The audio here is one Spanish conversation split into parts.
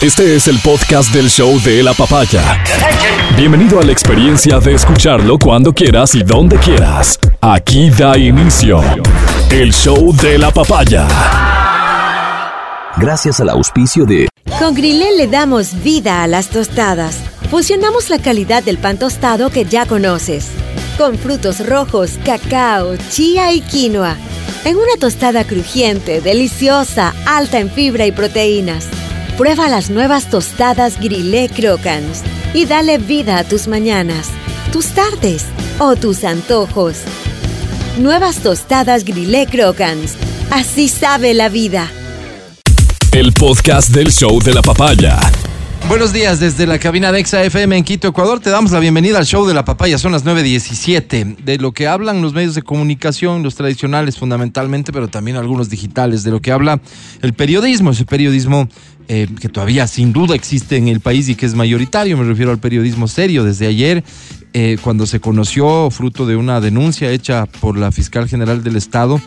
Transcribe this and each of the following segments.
Este es el podcast del show de la papaya. Bienvenido a la experiencia de escucharlo cuando quieras y donde quieras. Aquí da inicio el show de la papaya. Gracias al auspicio de Con Grilé le damos vida a las tostadas. Fusionamos la calidad del pan tostado que ya conoces, con frutos rojos, cacao, chía y quinoa, en una tostada crujiente, deliciosa, alta en fibra y proteínas. Prueba las nuevas tostadas Grilé Crocans y dale vida a tus mañanas, tus tardes o tus antojos. Nuevas tostadas Grilé Crocans. Así sabe la vida. El podcast del show de la papaya. Buenos días desde la cabina de Exa FM en Quito, Ecuador. Te damos la bienvenida al show de la papaya. Son las 9.17. De lo que hablan los medios de comunicación, los tradicionales fundamentalmente, pero también algunos digitales. De lo que habla el periodismo, ese periodismo eh, que todavía sin duda existe en el país y que es mayoritario. Me refiero al periodismo serio. Desde ayer, eh, cuando se conoció, fruto de una denuncia hecha por la fiscal general del Estado,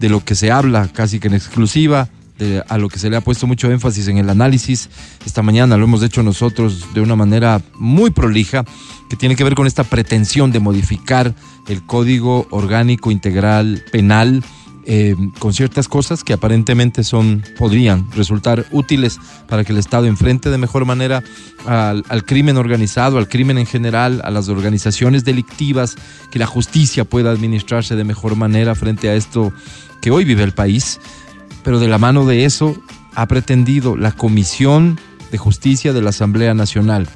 de lo que se habla casi que en exclusiva de- a lo que se le ha puesto mucho énfasis en el análisis. Esta mañana lo hemos hecho nosotros de una manera muy prolija, que tiene que ver con esta pretensión de modificar el Código Orgánico Integral Penal. Eh, con ciertas cosas que aparentemente son podrían resultar útiles para que el Estado enfrente de mejor manera al, al crimen organizado, al crimen en general, a las organizaciones delictivas, que la justicia pueda administrarse de mejor manera frente a esto que hoy vive el país. Pero de la mano de eso ha pretendido la Comisión de Justicia de la Asamblea Nacional,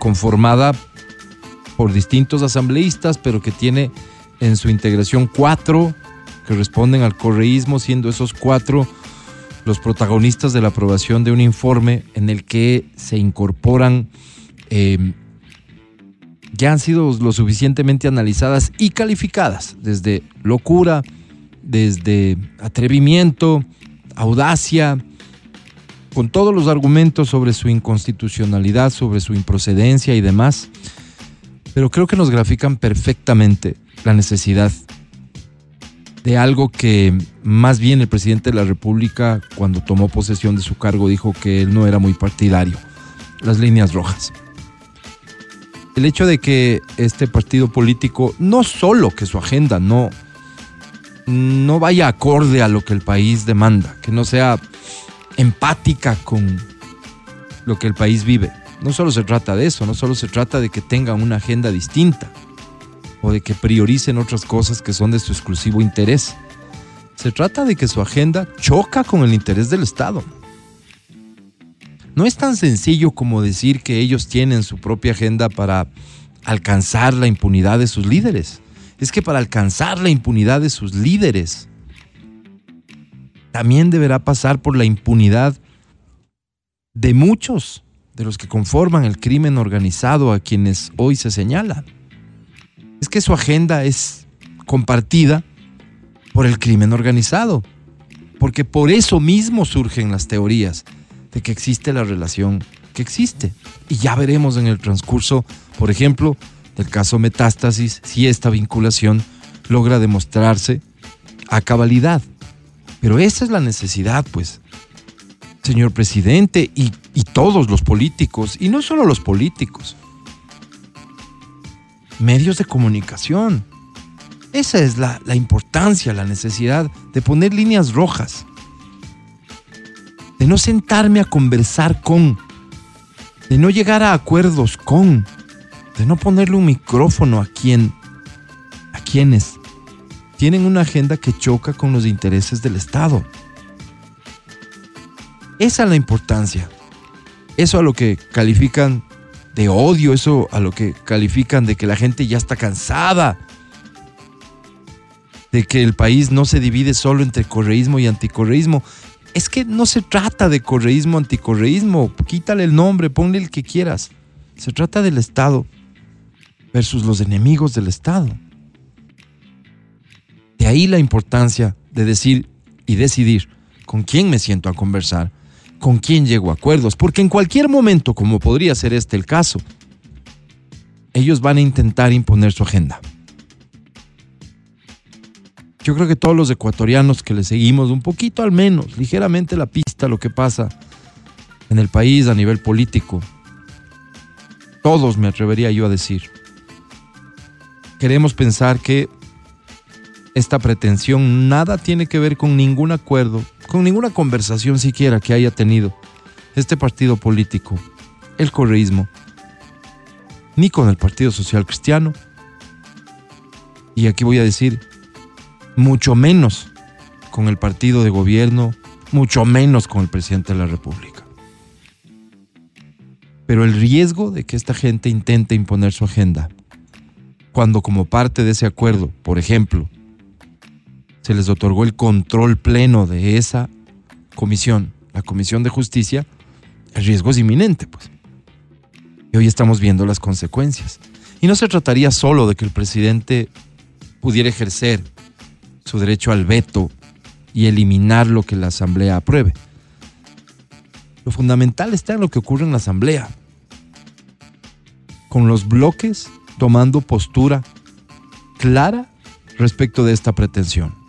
conformada por distintos asambleístas, pero que tiene en su integración cuatro que responden al correísmo, siendo esos cuatro los protagonistas de la aprobación de un informe en el que se incorporan, eh, ya han sido lo suficientemente analizadas y calificadas, desde locura, desde atrevimiento, audacia, con todos los argumentos sobre su inconstitucionalidad, sobre su improcedencia y demás, pero creo que nos grafican perfectamente la necesidad de algo que más bien el presidente de la República, cuando tomó posesión de su cargo, dijo que él no era muy partidario, las líneas rojas. El hecho de que este partido político, no solo que su agenda no, no vaya acorde a lo que el país demanda, que no sea empática con lo que el país vive. No solo se trata de eso, no solo se trata de que tengan una agenda distinta o de que prioricen otras cosas que son de su exclusivo interés. Se trata de que su agenda choca con el interés del Estado. No es tan sencillo como decir que ellos tienen su propia agenda para alcanzar la impunidad de sus líderes es que para alcanzar la impunidad de sus líderes, también deberá pasar por la impunidad de muchos de los que conforman el crimen organizado a quienes hoy se señala. Es que su agenda es compartida por el crimen organizado, porque por eso mismo surgen las teorías de que existe la relación que existe. Y ya veremos en el transcurso, por ejemplo, del caso Metástasis si esta vinculación logra demostrarse a cabalidad. Pero esa es la necesidad, pues, señor presidente, y, y todos los políticos, y no solo los políticos, medios de comunicación. Esa es la, la importancia, la necesidad de poner líneas rojas, de no sentarme a conversar con, de no llegar a acuerdos con, de no ponerle un micrófono a quien, a quienes tienen una agenda que choca con los intereses del Estado. Esa es la importancia. Eso a lo que califican de odio, eso a lo que califican de que la gente ya está cansada, de que el país no se divide solo entre correísmo y anticorreísmo. Es que no se trata de correísmo, anticorreísmo. Quítale el nombre, ponle el que quieras. Se trata del Estado versus los enemigos del Estado. De ahí la importancia de decir y decidir con quién me siento a conversar, con quién llego a acuerdos, porque en cualquier momento, como podría ser este el caso, ellos van a intentar imponer su agenda. Yo creo que todos los ecuatorianos que le seguimos un poquito al menos, ligeramente la pista, lo que pasa en el país a nivel político. Todos me atrevería yo a decir. Queremos pensar que esta pretensión nada tiene que ver con ningún acuerdo, con ninguna conversación siquiera que haya tenido este partido político, el correísmo, ni con el Partido Social Cristiano, y aquí voy a decir, mucho menos con el partido de gobierno, mucho menos con el presidente de la República. Pero el riesgo de que esta gente intente imponer su agenda, cuando como parte de ese acuerdo, por ejemplo, se les otorgó el control pleno de esa comisión, la Comisión de Justicia, el riesgo es inminente, pues. Y hoy estamos viendo las consecuencias. Y no se trataría solo de que el presidente pudiera ejercer su derecho al veto y eliminar lo que la Asamblea apruebe. Lo fundamental está en lo que ocurre en la Asamblea, con los bloques tomando postura clara respecto de esta pretensión.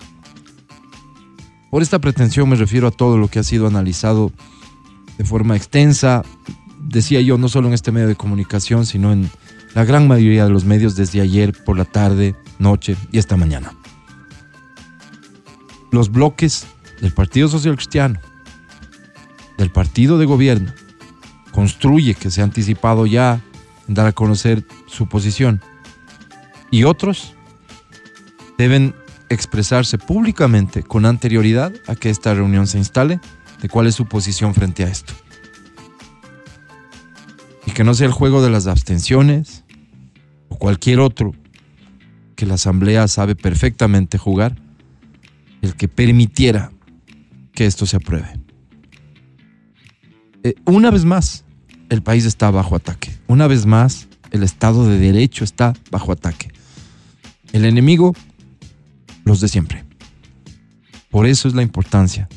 Por esta pretensión me refiero a todo lo que ha sido analizado de forma extensa, decía yo, no solo en este medio de comunicación, sino en la gran mayoría de los medios desde ayer por la tarde, noche y esta mañana. Los bloques del Partido Social Cristiano, del Partido de Gobierno, construye que se ha anticipado ya en dar a conocer su posición, y otros deben expresarse públicamente con anterioridad a que esta reunión se instale de cuál es su posición frente a esto. Y que no sea el juego de las abstenciones o cualquier otro que la Asamblea sabe perfectamente jugar, el que permitiera que esto se apruebe. Eh, una vez más, el país está bajo ataque. Una vez más, el Estado de Derecho está bajo ataque. El enemigo los de siempre. Por eso es la importancia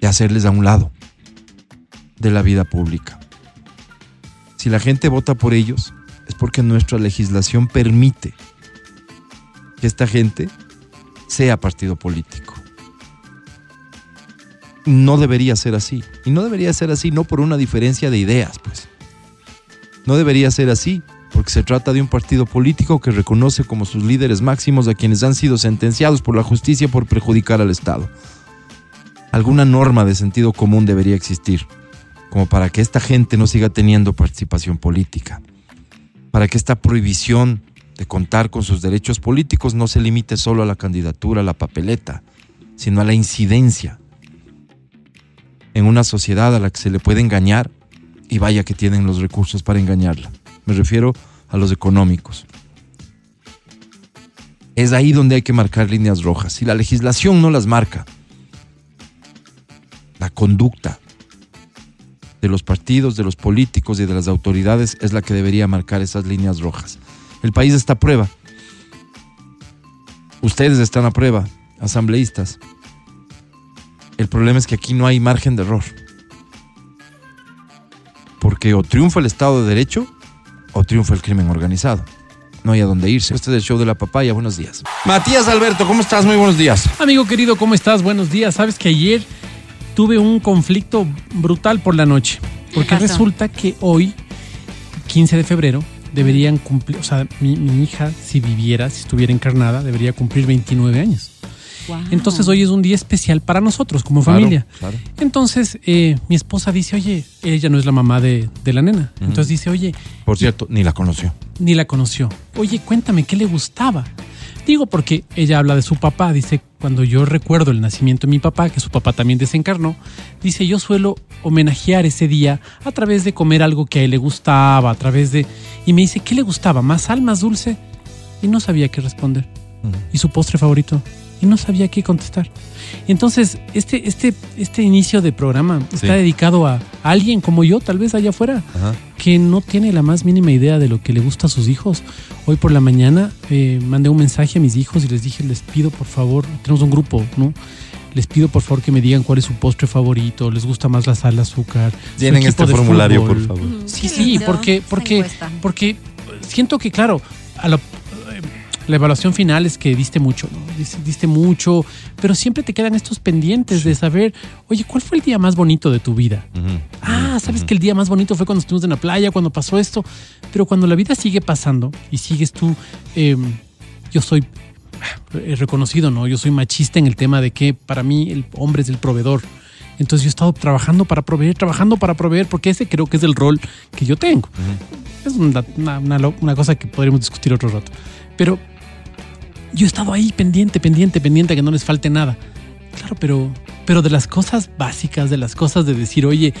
de hacerles a un lado de la vida pública. Si la gente vota por ellos, es porque nuestra legislación permite que esta gente sea partido político. No debería ser así. Y no debería ser así no por una diferencia de ideas, pues. No debería ser así porque se trata de un partido político que reconoce como sus líderes máximos a quienes han sido sentenciados por la justicia por perjudicar al Estado. Alguna norma de sentido común debería existir, como para que esta gente no siga teniendo participación política, para que esta prohibición de contar con sus derechos políticos no se limite solo a la candidatura, a la papeleta, sino a la incidencia en una sociedad a la que se le puede engañar y vaya que tienen los recursos para engañarla. Me refiero a los económicos. Es ahí donde hay que marcar líneas rojas. Si la legislación no las marca, la conducta de los partidos, de los políticos y de las autoridades es la que debería marcar esas líneas rojas. El país está a prueba. Ustedes están a prueba, asambleístas. El problema es que aquí no hay margen de error. Porque o triunfa el Estado de Derecho o triunfa el crimen organizado. No hay a dónde irse. Este es el show de la papaya. Buenos días. Matías Alberto, ¿cómo estás? Muy buenos días. Amigo querido, ¿cómo estás? Buenos días. Sabes que ayer tuve un conflicto brutal por la noche. Porque resulta que hoy, 15 de febrero, deberían cumplir, o sea, mi, hija, si viviera, si estuviera encarnada, debería cumplir 29 años. Entonces hoy es un día especial para nosotros como familia. Entonces eh, mi esposa dice, oye, ella no es la mamá de, la nena. Entonces dice, oye. Por cierto, ni la conoció. Ni la conoció. Oye, cuéntame, ¿qué le gustaba? Digo porque ella habla de su papá, dice, cuando yo recuerdo el nacimiento de mi papá, que su papá también desencarnó, dice, yo suelo homenajear ese día a través de comer algo que a él le gustaba, a través de... Y me dice, ¿qué le gustaba? ¿Más sal, más dulce? Y no sabía qué responder. ¿Y su postre favorito? Y no sabía qué contestar. Entonces, este, este, este inicio de programa está dedicado a, alguien como yo, tal vez allá afuera, que no tiene la más mínima idea de lo que le gusta a sus hijos. Hoy por la mañana eh, mandé un mensaje a mis hijos y les dije, les pido por favor, tenemos un grupo, ¿no? Les pido por favor que me digan cuál es su postre favorito, les gusta más la sal, el azúcar. Tienen este formulario, por favor. Sí, sí, porque, porque, porque siento que, claro, a lo, la evaluación final es que diste mucho, ¿no? Diste, mucho, pero siempre te quedan estos pendientes de saber, oye, ¿cuál fue el día más bonito de tu vida? Ah, sabes que el día más bonito fue cuando estuvimos en la playa, cuando pasó esto. Pero cuando la vida sigue pasando y sigues tú, eh, yo soy eh, reconocido, ¿no? Yo soy machista en el tema de que para mí el hombre es el proveedor. Entonces yo he estado trabajando para proveer, trabajando para proveer, porque ese creo que es el rol que yo tengo. Es una, una cosa que podríamos discutir otro rato. Pero yo he estado ahí pendiente, pendiente, pendiente, que no les falte nada. Claro, pero, pero de las cosas básicas, de las cosas de decir, oye,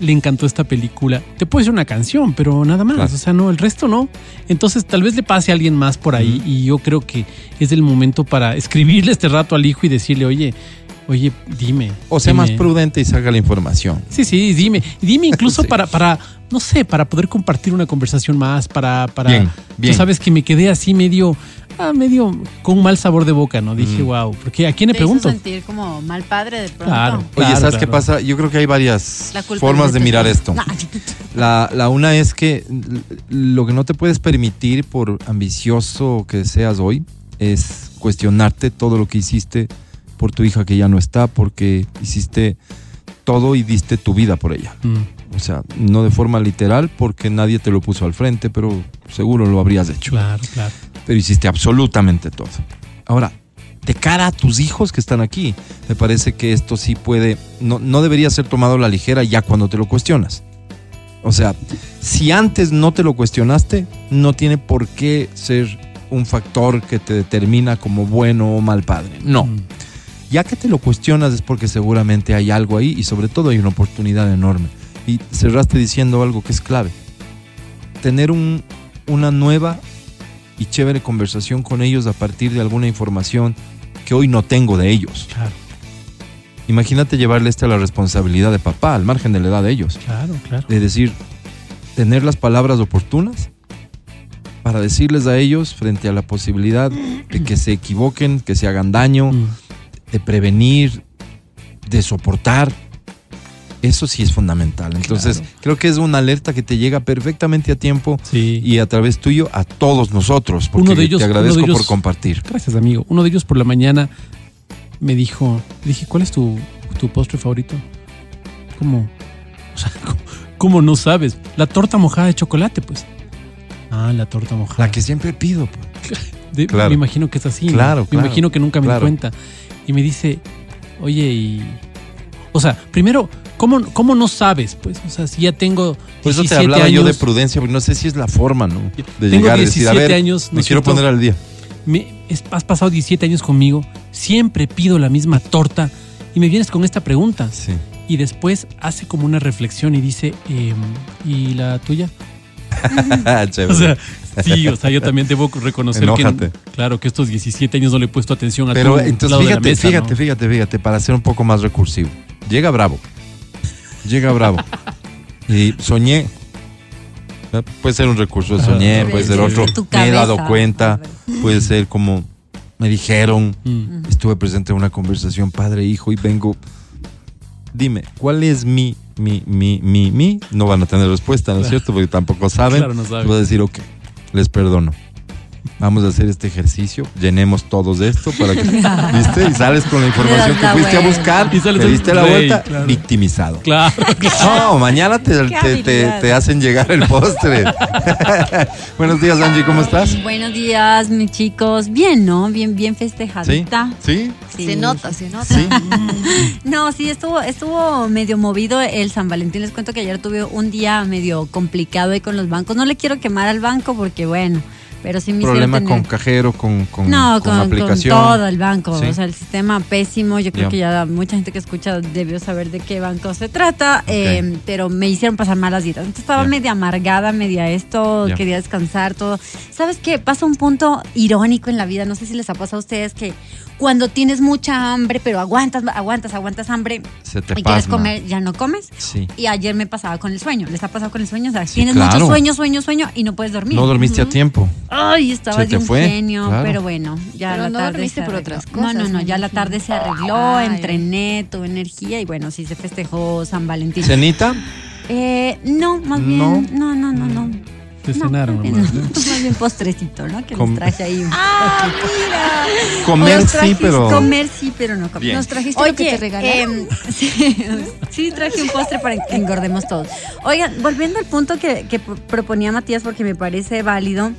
le encantó esta película. Te puedo decir una canción, pero nada más. Claro. O sea, no, el resto no. Entonces, tal vez le pase a alguien más por ahí y yo creo que es el momento para escribirle este rato al hijo y decirle, oye, oye, dime. O sea, dime". más prudente y salga la información. Sí, sí, dime. Dime incluso Sí. para, para, no sé, para poder compartir una conversación más, para, para. Bien, bien. Tú sabes que me quedé así medio, ah, medio con un mal sabor de boca, ¿no? Dije, Mm. wow, porque ¿a quién le pregunto? sentir como mal padre de pronto. Claro. Oye, Claro, ¿sabes qué pasa? Yo creo que hay varias formas es de mirar esto. No. La, la una es que lo que no te puedes permitir, por ambicioso que seas hoy, es cuestionarte todo lo que hiciste por tu hija que ya no está, porque hiciste todo y diste tu vida por ella. Mm, O sea, no de forma literal, porque nadie te lo puso al frente, pero seguro lo habrías hecho. claro, claro. Pero hiciste absolutamente todo. Ahora, de cara a tus hijos que están aquí, me parece que esto sí puede, no, no debería ser tomado a la ligera ya cuando te lo cuestionas. O sea, si antes no te lo cuestionaste, no tiene por qué ser un factor que te determina como bueno o mal padre. No. Mm, Ya que te lo cuestionas es porque seguramente hay algo ahí y sobre todo hay una oportunidad enorme. Y cerraste diciendo algo que es clave. Tener un- una nueva y chévere conversación con ellos a partir de alguna información que hoy no tengo de ellos. claro, Imagínate llevarle esta la responsabilidad de papá, al margen de la edad de ellos. claro, claro. De decir, tener las palabras oportunas para decirles a ellos frente a la posibilidad de que se equivoquen, que se hagan daño, Mm, de prevenir, de soportar. Eso sí es fundamental. Entonces, Claro. creo que es una alerta que te llega perfectamente a tiempo Sí. y a través tuyo a todos nosotros. Porque Uno de ellos- te agradezco ellos- por compartir. Gracias, amigo. Uno de ellos por la mañana me dijo, dije, ¿cuál es tu, tu postre favorito? ¿Cómo? O sea, ¿cómo, no sabes? La torta mojada de chocolate, pues. Ah, la torta mojada. La que siempre pido. pues. De- Claro. Me imagino que es así. ¿no? Claro, Me claro, imagino que nunca me di claro. cuenta. Y me dice, oye, y. O sea, primero, ¿cómo, cómo no sabes? Pues, o sea, si ya tengo. Por eso te 17 hablaba yo de prudencia, porque no sé si es la forma, ¿no? De Tengo llegar y decir, a 17 ver, años, ¿no me es quiero poner al día. me, es- has pasado 17 años conmigo, siempre pido la misma torta y me vienes con esta pregunta. Sí. Y después hace como una reflexión y dice, em, ¿y la tuya? O sea, sí, o sea, yo también debo reconocer Enójate. que, claro, que estos 17 años no le he puesto atención a Pero tu entonces lado de la fíjate, mesa, fíjate, ¿no? fíjate, fíjate, para ser un poco más recursivo. Llega Bravo. Llega Bravo. y soñé. Puede ser un recurso, soñé, Ah, puede ser otro. Me he dado cuenta, puede ser como me dijeron, Mm, estuve presente en una conversación padre-hijo y vengo. Dime, ¿cuál es mi, mi, mi, mi, mi? No van a tener respuesta, ¿no es cierto? Porque tampoco saben. Claro, no saben. Voy a decir, ok, les perdono. Vamos a hacer este ejercicio, llenemos todos esto para que, ¿viste? Y sales con la información que fuiste a buscar, Y sales te diste la vuelta, claro. victimizado. Claro, No, mañana te, te- te- te hacen llegar el postre. Buenos días, Angie, ¿cómo estás? Buenos días, mis chicos. Bien, ¿no? Bien, bien ¿Sí? festejadita. ¿Sí? Sí. Se nota, se nota. ¿Sí? No, sí, estuvo, estuvo medio movido el San Valentín. Les cuento que ayer tuve un día medio complicado ahí con los bancos. No le quiero quemar al banco porque, bueno, pero sí me Problema tener- con cajero, con, con, no, con con, aplicación. con todo el banco. Sí. O sea, el sistema pésimo. Yo creo que ya mucha gente que escucha debió saber de qué banco se trata. eh, pero me hicieron pasar malas días. Entonces estaba Ya. media amargada, media esto, quería descansar, todo. ¿Sabes qué? Pasa un punto irónico en la vida. No sé si les ha pasado a ustedes que cuando tienes mucha hambre, pero aguantas, aguantas, aguantas hambre Se te y quieres pasma. comer, ya no comes. Sí. Y ayer me pasaba con el sueño. ¿Les ha pasado con el sueño? O sea, Sí, tienes claro. mucho sueño, sueño, sueño y no puedes dormir. No dormiste a tiempo. Ay, estaba de un fue, genio, claro. pero bueno, ya Pero la no tarde dormiste se por otras No, no, cosas, no, me ya la tarde se arregló, Ay. entrené, tuve energía y bueno, sí se festejó San Valentín. ¿Cenita? Eh, no, más bien, No. no, no, no, no. De No, cenar, más bien, nomás, ¿no? más bien postrecito, ¿no? Que Com- les traje ahí. Ah, mira. Comer Nos sí, pero. Comer sí, pero no comer. Nos trajiste lo que te regalaron. em, sí, sí, traje un postre para que engordemos todos. Oigan, volviendo al punto que, que pro- proponía Matías, porque me parece válido,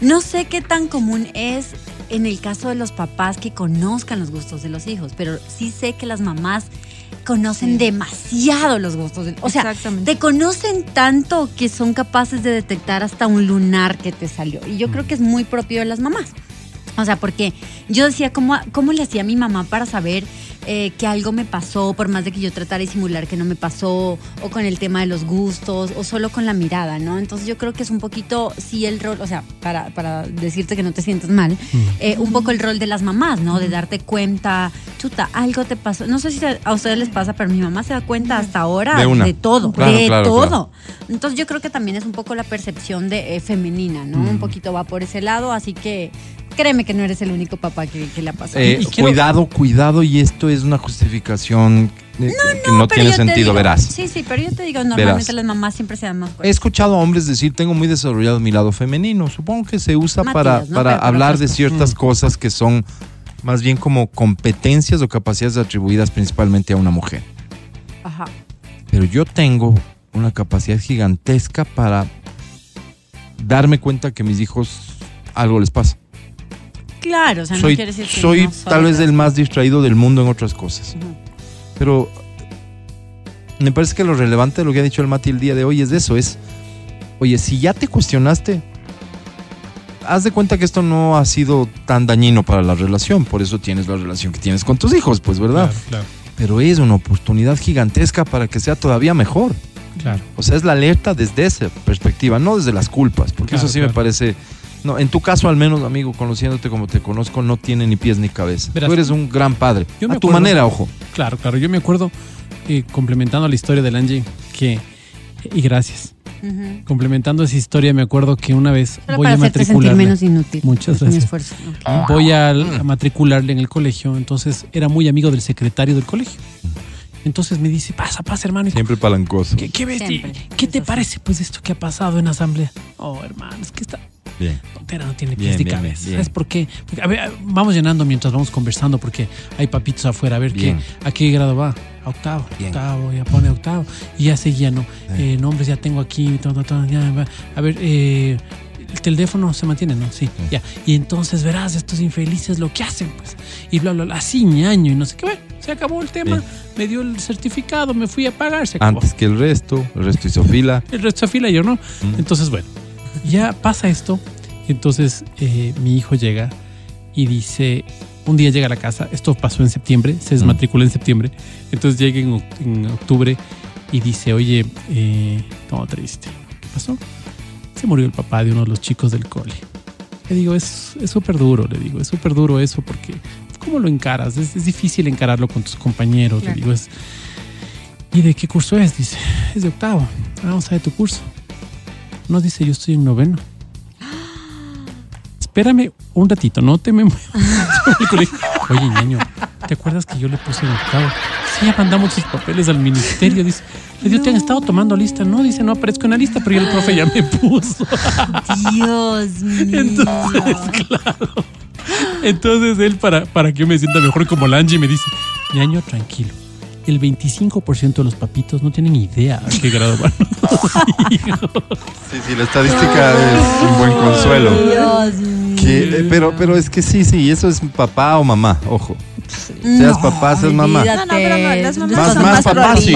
no sé qué tan común es en el caso de los papás que conozcan los gustos de los hijos, pero sí sé que las mamás conocen Sí. demasiado los gustos. o sea, te conocen tanto que son capaces de detectar hasta un lunar que te salió. Y yo creo que es muy propio de las mamás. O sea, porque yo decía, ¿cómo, cómo le hacía a mi mamá para saber eh, que algo me pasó, por más de que yo tratara de simular que no me pasó, o con el tema de los gustos, o solo con la mirada, ¿no? Entonces yo creo que es un poquito, sí, el rol, o sea, para, para decirte que no te sientas mal, eh, un poco el rol de las mamás, ¿no? De darte cuenta, chuta, algo te pasó. No sé si a ustedes les pasa, pero mi mamá se da cuenta hasta ahora De una. todo, Claro, de claro, todo. claro. Entonces yo creo que también es un poco la percepción de eh, femenina, ¿no? Un poquito va por ese lado, así que créeme que no eres el único papá que, que le ha pasado. Eh, quiero- Cuidado, cuidado, y esto es una justificación eh, que no, Pero tiene yo te sentido, digo- verás. Sí, sí, pero yo te digo, normalmente Verás. las mamás siempre se dan más He cuenta. escuchado a hombres decir, tengo muy desarrollado mi lado femenino. Supongo que se usa Matías, para, ¿no? para Pero hablar de ciertas cosas que son más bien como competencias o capacidades atribuidas principalmente a una mujer. Ajá. Pero yo tengo una capacidad gigantesca para darme cuenta que mis hijos algo les pasa. Claro, o sea, no soy quiere decir que soy no tal vez el más distraído del mundo en otras cosas. Pero me parece que lo relevante de lo que ha dicho el Mati el día de hoy es eso, es, oye, si ya te cuestionaste, haz de cuenta que esto no ha sido tan dañino para la relación, por eso tienes la relación que tienes con tus hijos, pues, ¿verdad? Claro, claro, Pero es una oportunidad gigantesca para que sea todavía mejor. claro. O sea, es la alerta desde esa perspectiva, no desde las culpas, porque Claro, eso sí me parece... No, en tu caso al menos, amigo, conociéndote como te conozco, no tiene ni pies ni cabeza. Verás, Tú eres un gran padre. yo me A tu acuerdo- manera, ojo. Claro, claro. Yo me acuerdo, eh, complementando la historia del Angie, que, y gracias, complementando esa historia, me acuerdo que una vez Solo voy para a matricularle. menos inútil. Muchas mi gracias. esfuerzo. Voy a, a matricularle en el colegio, entonces era muy amigo del secretario del colegio. Entonces me dice, pasa, pasa, hermano. Siempre palancoso. ¿Qué, qué ves? Siempre. ¿Qué te parece pues esto que ha pasado en asamblea? Oh, hermano, es que esta Bien. tontera no tiene Bien, pies ni cabeza. bien. ¿Sabes por qué? Porque, a ver, vamos llenando mientras vamos conversando porque hay papitos afuera. A ver, ¿qué. ¿a qué grado va? A octavo. Octavo, ya pone octavo. Y ya seguía, ¿no? Eh, nombres ya tengo aquí. ta, ta, ta, ya, va. a ver, eh, el teléfono se mantiene, ¿no? Sí, ya. Y entonces verás estos infelices lo que hacen, pues. Y bla, bla, bla, así ñaño y no sé qué. Bueno, se acabó el tema. Me dio el certificado, me fui a pagar, se acabó. Antes que el resto, el resto hizo fila. El resto de fila yo no. Mm. Entonces, bueno, ya pasa esto. Entonces, eh, mi hijo llega y dice, un día llega a la casa, esto pasó en septiembre, se desmatriculó en septiembre, entonces llega en, oc- en octubre y dice, oye, eh, no, triste, ¿qué pasó? Se murió el papá de uno de los chicos del cole. Le digo, es es súper duro, le digo, es súper duro eso porque, ¿cómo lo encaras? Es, es difícil encararlo con tus compañeros, Claro. le digo, es... ¿Y de qué curso es? Dice, es de octavo. "Ah, Vamos a ver tu curso. No, dice, yo estoy en noveno. Espérame un ratito, no te me muevas. Oye, ñaño, ¿te acuerdas que yo le puse en octavo? Sí, ya mandamos sus papeles al ministerio. Dice, le digo, ¿te han estado tomando lista? No, dice, no aparezco en la lista, pero ya el profe ya me puso. Dios mío. Entonces, claro. Entonces él, para, para que yo me sienta mejor como la Angie, me dice, ñaño, tranquilo. El 25% de los papitos no tienen idea a qué grado van los hijos. Sí, sí, la estadística es un buen consuelo. Dios mío. Que, eh, pero, pero es que sí, sí, eso es papá o mamá, ojo. Seas papá, seas mamá. No, no, pero no, las mamás Más- son más más, papás, sí.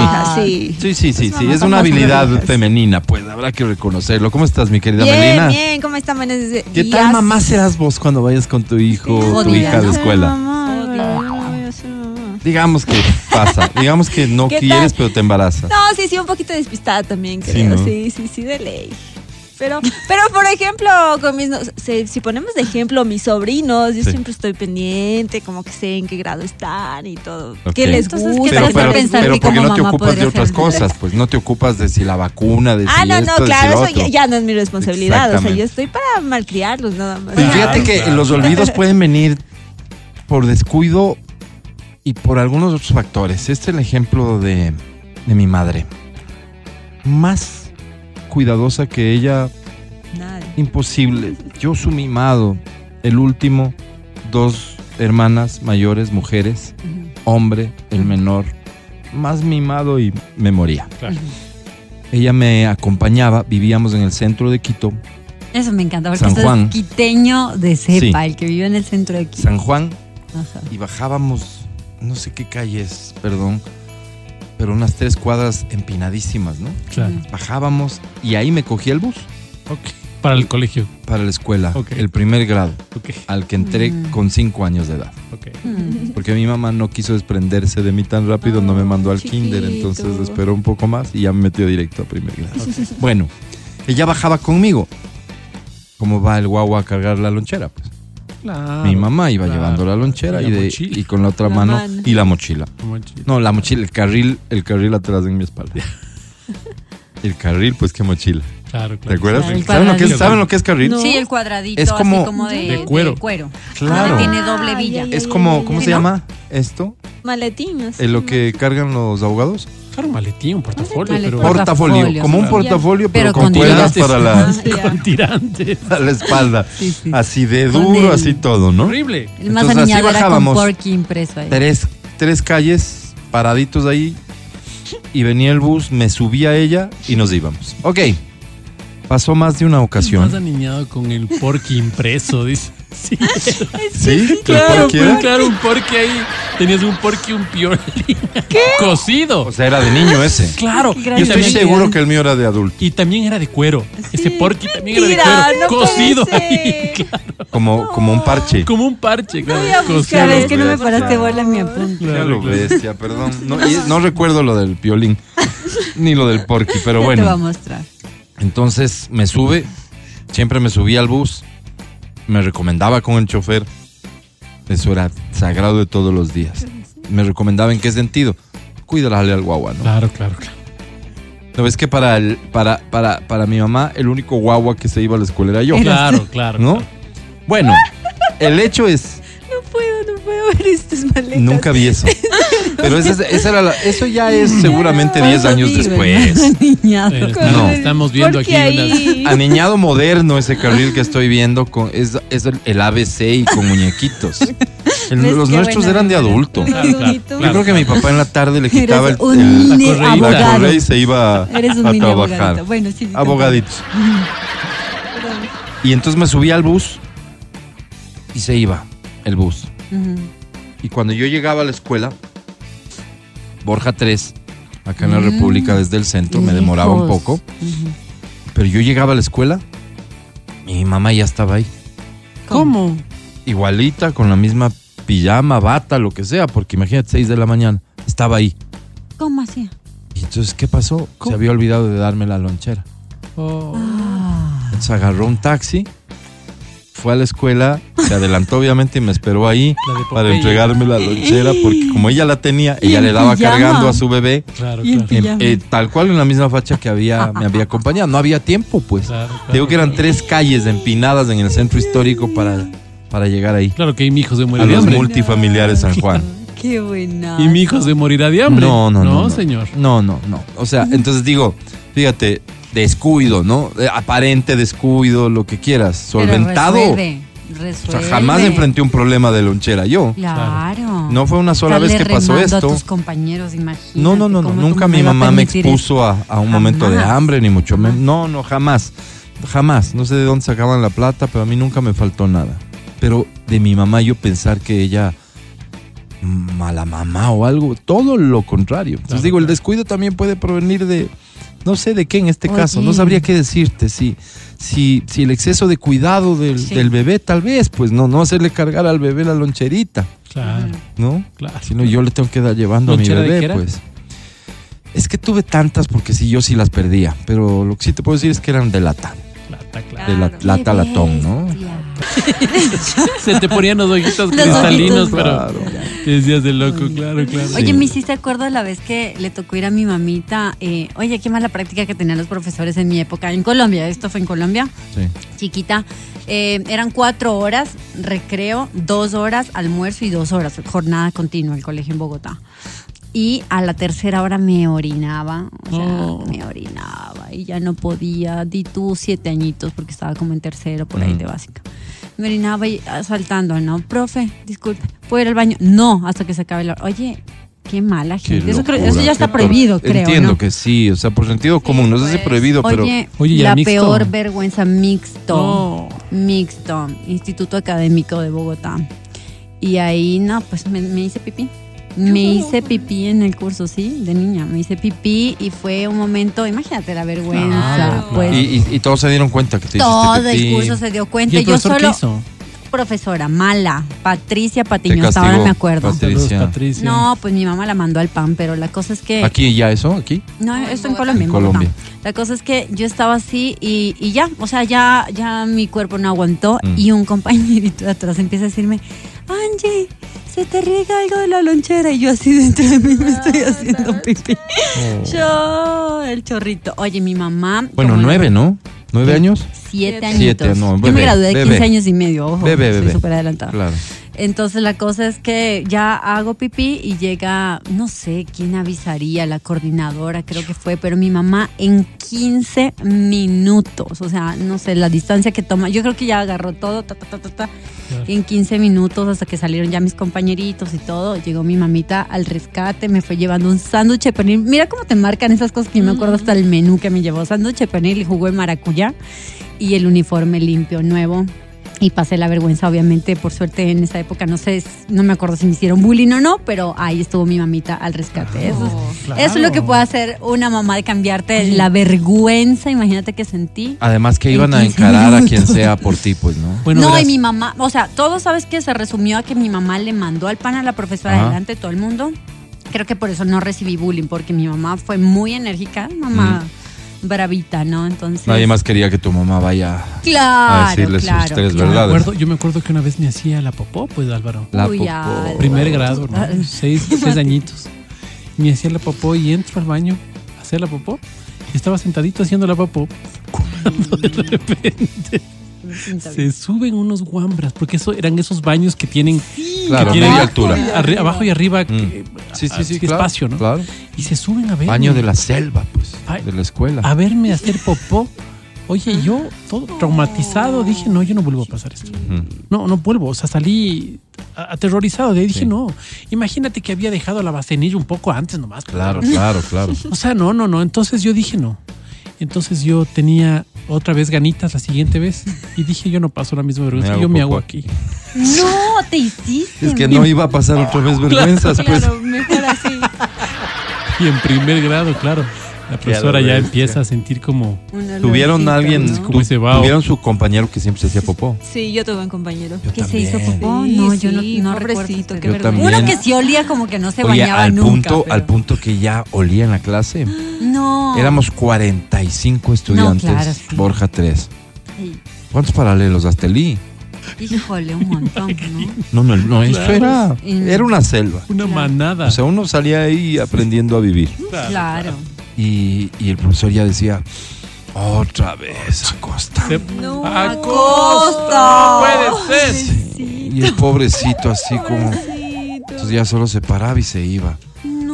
sí. Sí, sí, sí, es una habilidad prolijas. femenina, pues habrá que reconocerlo. ¿Cómo estás, mi querida Bien, Melina? bien, ¿cómo? Buenos días. ¿Qué tal mamá serás vos cuando vayas con tu hijo o tu Jodida, hija a la ¿no? escuela? Mamá, Digamos que pasa, digamos que no ¿Qué quieres tal? pero te embarazas. No, sí, sí, un poquito despistada también, Sí, creo. ¿no? Sí, sí, sí, de ley. Pero, pero por ejemplo, con mis, no- si, si ponemos de ejemplo mis sobrinos, yo Sí. siempre estoy pendiente, como que sé en qué grado están y todo. Ok. ¿Qué les Entonces, gusta? ¿qué Pero, pero, pensar pero que porque no te ocupas de otras cosas, pues no te ocupas de si la vacuna, de si Ah, no, esto, no, de si claro, lo eso ya, ya no es mi responsabilidad. O sea, yo estoy para malcriarlos nada más. Y fíjate que los olvidos pueden venir por descuido y por algunos otros factores. Este es el ejemplo de, de mi madre. Más cuidadosa que ella Imposible. Yo su mimado, el último, dos hermanas mayores, mujeres, hombre, el menor, más mimado y me moría. Claro. Ella me acompañaba, vivíamos en el centro de Quito, Eso me encanta, porque San Juan. es quiteño de cepa, Sí. el que vive en el centro de Quito. San Juan, Ajá. y bajábamos, no sé qué calles, perdón, pero unas tres cuadras empinadísimas, ¿no? Claro. Bajábamos y ahí me cogía el bus Ok. Para el colegio. para la escuela, Ok. el primer grado, Ok. al que entré Mm. con cinco años de edad. Ok. Mm. Porque mi mamá no quiso desprenderse de mí tan rápido, no me mandó al kinder, entonces esperó un poco más y ya me metió directo a primer grado. Bueno, ella bajaba conmigo. ¿Cómo va el guagua a cargar la lonchera? Pues Claro. mi mamá iba claro. llevando la lonchera Y y, la de- mochila. y con la otra La mano, mano. y la mochila. Como el chile. No, la mochila, el carril, el carril atrás en mi espalda. el carril, pues qué mochila. Claro, ¿Te claro. acuerdas? Claro, el ¿Saben, lo que es. ¿Saben lo que es carril? Sí, el cuadradito Es como- así como de, De cuero. cuero. Claro. Ahora tiene doble Ay, villa. ay, Es como, ¿cómo ay. se llama esto? Maletín. así, En lo ¿no? que cargan los abogados. Claro, un maletín, un portafolio. Maletín. Pero, Portafolio, Portafolio, como un portafolio, pero, Pero con con cuerdas para la, Ah, ya. con tirantes. a la espalda. Sí, sí. Así de duro, el- así todo, ¿no? Horrible. El más Entonces, así con bajábamos. porky impreso ahí. Tres, tres calles paraditos ahí y venía el bus, me subía a ella y nos íbamos. Ok, pasó más de una Más ocasión. aniñado con el porky impreso, dice. Sí, ¿Sí? claro, ¿Por qué pues, claro, un porky ahí. Tenías un porky, un piolín. Cocido. O sea, era de niño ese. claro. Qué Y Yo estoy también, seguro que el mío era de adulto. y también era de cuero. Ese porky también era de cuero. no cocido ahí. claro. Como, como un parche. Como un parche, claro. Buscar cocido. Cada vez que no me Claro. paraste bola en mi apunte. Claro, claro. bestia, perdón. No, y no recuerdo lo del violín, ni lo del porky, pero Ya Te voy a bueno. mostrar. Entonces me sube, siempre me subía al bus, me recomendaba con el chofer. Eso era sagrado de todos los días. Me recomendaba en qué sentido. Cuídale al guagua, ¿no? Claro, claro, claro. No, es que para, el, para, para, para mi mamá, el único guagua que se iba a la escuela era yo. Claro, claro. ¿No? claro. Bueno, el hecho es, No puedo, no puedo ver estas maletas. nunca vi eso. Pero esa, es- esa era la- eso ya es seguramente 10 Eso años después. hermano, niñado. Eh, Con No. Estamos viendo aquí Aniñado moderno ese carril que estoy viendo con, es, es el, el ABC y con muñequitos. El- ¿Ves los nuestros buena eran de adulto. Claro, claro, bonito. Yo creo que mi papá en la tarde le quitaba el, un el- mini la correíta. la abogado. correa y se iba Eres un a trabajar. abogadito. Bueno, sí. Abogaditos. Y entonces me subía al bus y se iba el bus. Y cuando yo llegaba a la escuela, Borja 3, acá en la Mm. República desde el centro, me demoraba un poco, pero yo llegaba a la escuela y mi mamá ya estaba ahí. ¿Cómo? Igualita, con la misma pijama, bata, lo que sea, porque imagínate, 6 de la mañana, estaba ahí. ¿Cómo hacía? Y entonces, ¿qué pasó? ¿Cómo? Se había olvidado de darme la lonchera. Oh. Ah. Entonces agarró un taxi, fue a la escuela, se adelantó obviamente y me esperó ahí de para entregarme la lonchera, porque como ella la tenía, ella le daba pijama. cargando a su bebé, Claro, claro. eh, eh, tal cual en la misma facha que había, me había acompañado. No había tiempo, pues. Claro, claro, Digo que eran claro. tres calles empinadas en el centro histórico para, para llegar ahí. Claro que mi hijo se A muere de los multifamiliares San Juan. Qué buena. Y mi hijo se morirá de hambre. No, no, no. No, no. señor. No, no, no. O sea, entonces digo, fíjate, descuido, ¿no? Eh, Aparente descuido, lo que quieras. Pero Solventado. resuelve, O sea, jamás enfrenté un problema de lonchera yo. Claro. No fue una sola vez que pasó esto. a tus compañeros, imagínate. No, no, no, no. Nunca mi mamá me expuso a, a un momento de hambre, ni mucho menos. No, no, jamás. Jamás. No sé de dónde sacaban la plata, pero a mí nunca me faltó nada. Pero de mi mamá yo pensar que ella mala mamá o algo, todo lo contrario. Entonces Claro, digo, el descuido también puede provenir de, no sé de qué en este Oye. caso, no sabría qué decirte, si, si, si el exceso de cuidado del, Sí. del bebé tal vez, pues no, no hacerle cargar al bebé la loncherita, Claro, ¿no? claro. Si no, yo le tengo que dar llevando a mi ¿Lonchera de qué bebé, pues. Es que tuve tantas porque sí, yo sí las perdía. Pero lo que sí te puedo decir es que eran de lata. Plata, claro. De la- lata latón, ¿no? Se te ponían los ojitos Los cristalinos, ojitos. pero Claro. te decías de loco, claro, claro. Oye, Sí. me hiciste acuerdo la vez que le tocó ir a mi mamita. eh, oye, qué mala práctica que tenían los profesores en mi época. En Colombia, esto fue en Colombia, Sí. chiquita. Eh, eran cuatro horas, recreo, dos horas, almuerzo y dos horas. Jornada continua, el colegio en Bogotá. Y a la tercera hora me orinaba, o sea, Oh. me orinaba. y ya no podía. Di tú siete añitos porque estaba como en tercero por ahí Mm. de básica. Me orinaba y ah, saltando, ¿no? Profe, disculpe, ¿puedo ir al baño? No, hasta que se acabe la Oye, qué mala Qué gente. Eso, creo- eso ya está prohibido, creo. Entiendo ¿no? que sí, o sea, por sentido común, no sé si pues. prohibido, pero Oye, Oye, ¿y la el mixto? peor vergüenza mixto. Mixto, Instituto Académico de Bogotá. Y ahí, no, pues me, me hice pipí. Me hice pipí en el curso, sí, de niña. Me hice pipí y fue un momento, imagínate la vergüenza. Claro, pues y, y- y todos se dieron cuenta que te todo hiciste el pipí. curso se dio ¿Y cuenta. el Yo profesor qué solo, hizo? profesora mala, Patricia Patiño, hasta ahora me acuerdo. Pat- Patricia. Saludos, Patricia. No, pues mi mamá la mandó al pan, pero la cosa es que. Aquí ya eso, aquí. No, esto en en Colombia. En. Colombia. La cosa es que yo estaba así y, y ya, o sea, ya, ya mi cuerpo no aguantó Mm. y un compañerito de atrás empieza a decirme, Angie, se te riega algo de la lonchera y yo así dentro de mí me estoy haciendo pipí. Yo, el chorrito. Oye, mi mamá. Bueno, nueve, ¿no? ¿Nueve años? Siete Siete, añitos. no, yo me gradué de bebé. 15 años y medio, ojo. Bebé, soy bebé. súper adelantada. Claro. Entonces la cosa es que ya hago pipí y llega, no sé quién avisaría, la coordinadora creo que fue, pero mi mamá en 15 minutos, o sea, no sé, la distancia que toma, yo creo que ya agarró todo, ta, ta, ta, ta, en 15 minutos hasta que salieron ya mis compañeritos y todo, llegó mi mamita al rescate, me fue llevando un sándwich de pernil, mira cómo te marcan esas cosas que yo me acuerdo hasta el menú que me llevó, sándwich de pernil y jugo de maracuyá y el uniforme limpio, nuevo. Y pasé la vergüenza, obviamente, por suerte en esa época, no sé, no me acuerdo si me hicieron bullying o no, pero ahí estuvo mi mamita al rescate. Eso, es, claro. eso es lo que puede hacer una mamá de cambiarte la vergüenza, imagínate que sentí. Además que iban a 15 encarar a quien sea por ti, pues, ¿no? Bueno, no, verás, y mi mamá, o sea, todo sabes que se resumió a que mi mamá le mandó al pan a la profesora Ajá. delante de todo el mundo. Creo que por eso no recibí bullying, porque mi mamá fue muy enérgica, mamá bravita, ¿no? Entonces. Nadie más quería que tu mamá vaya Claro, a decirle sus claro, tres yo me, verdades. acuerdo, yo me acuerdo que una vez me hacía la popó, pues Álvaro. La Uy, popó. Álvaro. Primer grado, ¿no? Ay. Seis, seis añitos. Me hacía la popó y entro al baño a hacer la popó. Y estaba sentadito haciendo la popó. Cuando de repente se suben unos guambras, porque eso eran esos baños que tienen, Claro, tienen media altura. abajo y arriba Mm. que- Sí, sí, sí, claro, espacio, ¿no? Claro. Y se suben a ver. Baño de la selva, pues, Ay. de la escuela. a verme hacer popó. Oye, yo todo traumatizado dije, no, yo no vuelvo a pasar esto. Ujú. No, no vuelvo. O sea, salí a- aterrorizado. De ahí dije, Sí. no. Imagínate que había dejado la bacenilla un poco antes nomás. Claro, claro, claro. O sea, no, no, no. Entonces yo dije no. Entonces yo tenía otra vez ganitas la siguiente vez y dije yo no paso la misma vergüenza. Me yo me hago aquí. No, te hiciste. Es que no iba a pasar otra vez vergüenzas, pues. Claro, mejor así. Y en primer grado, claro. La profesora ya empieza a sentir como Un Tuvieron alguien, ¿no? Como ese vaho. tuvieron su compañero que siempre se hacía popó. Sí, yo tuve un compañero. Yo ¿Qué se hizo popó? Sí, no, yo no, sí, no pobrecito, recuerdo. qué Yo vergüenza. también. Uno que sí olía como que no se Oye, bañaba al nunca. punto, pero- al punto que ya olía en la clase. No. Éramos 45 estudiantes. claro, sí. Borja 3. Ay, ¿Cuántos paralelos? Hasta el I. Híjole, un montón, ¿no? No, no, no, eso era, era una selva. una Claro. manada. O sea, uno salía ahí aprendiendo a vivir. Claro. Y, y el profesor ya decía, otra vez, Acosta. No, ¡Acosta! ¡No puede ser! Y el pobrecito así como... Entonces ya solo se paraba y se iba.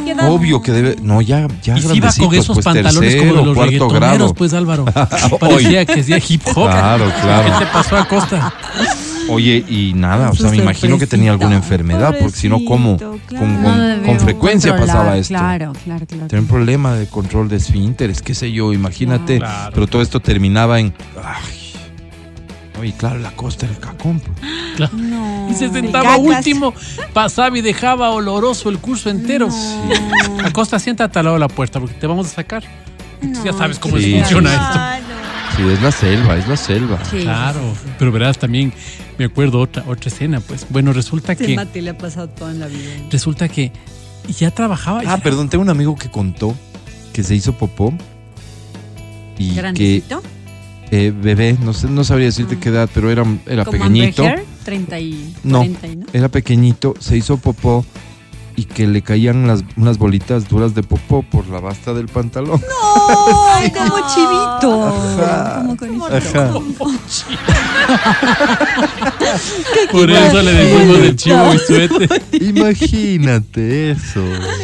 ¿Qué edad? Obvio que debe... No, ya, ya Y si iba con grandecitos, esos pues pantalones como de tercero, los cuarto grado. pues Álvaro. Parecía que hacía hip hop. Claro, claro. ¿Qué te pasó a Costa? Oye, y nada, o sea, me imagino que tenía alguna enfermedad, porque si no, ¿cómo? Con, claro. con- No debió con frecuencia pasaba esto. Claro, claro, claro. Tenía un problema de control de esfínteres, qué sé yo, imagínate. Claro. Pero todo esto terminaba en... Ay. Oye, claro, la costa del cacón. pues. No. Y se sentaba último, pasaba y dejaba oloroso el curso entero. No. Acosta, siéntate al lado de la puerta porque te vamos a sacar. Ya sabes cómo Sí, funciona sí, esto. No. Sí, es la selva, es la selva. Sí. Claro, pero verás también, me acuerdo otra, otra escena, pues. Bueno, resulta Este que, mate le ha pasado todo en la vida. resulta que ya trabajaba. Ah, ya- perdón, tengo un amigo que contó que se hizo popó y que Grandecito. eh, bebé, no sé, no sabría decirte Ah. qué edad, pero era, era Como pequeñito. Amber Heard, 30 y No. 40, ¿no? Era pequeñito, se hizo popó y que le caían las, unas bolitas duras de popó por la basta del pantalón. Ay, como chivito. Ajá. Como con Ajá. Por eso le decimos de chivo y suéter. Imagínate eso.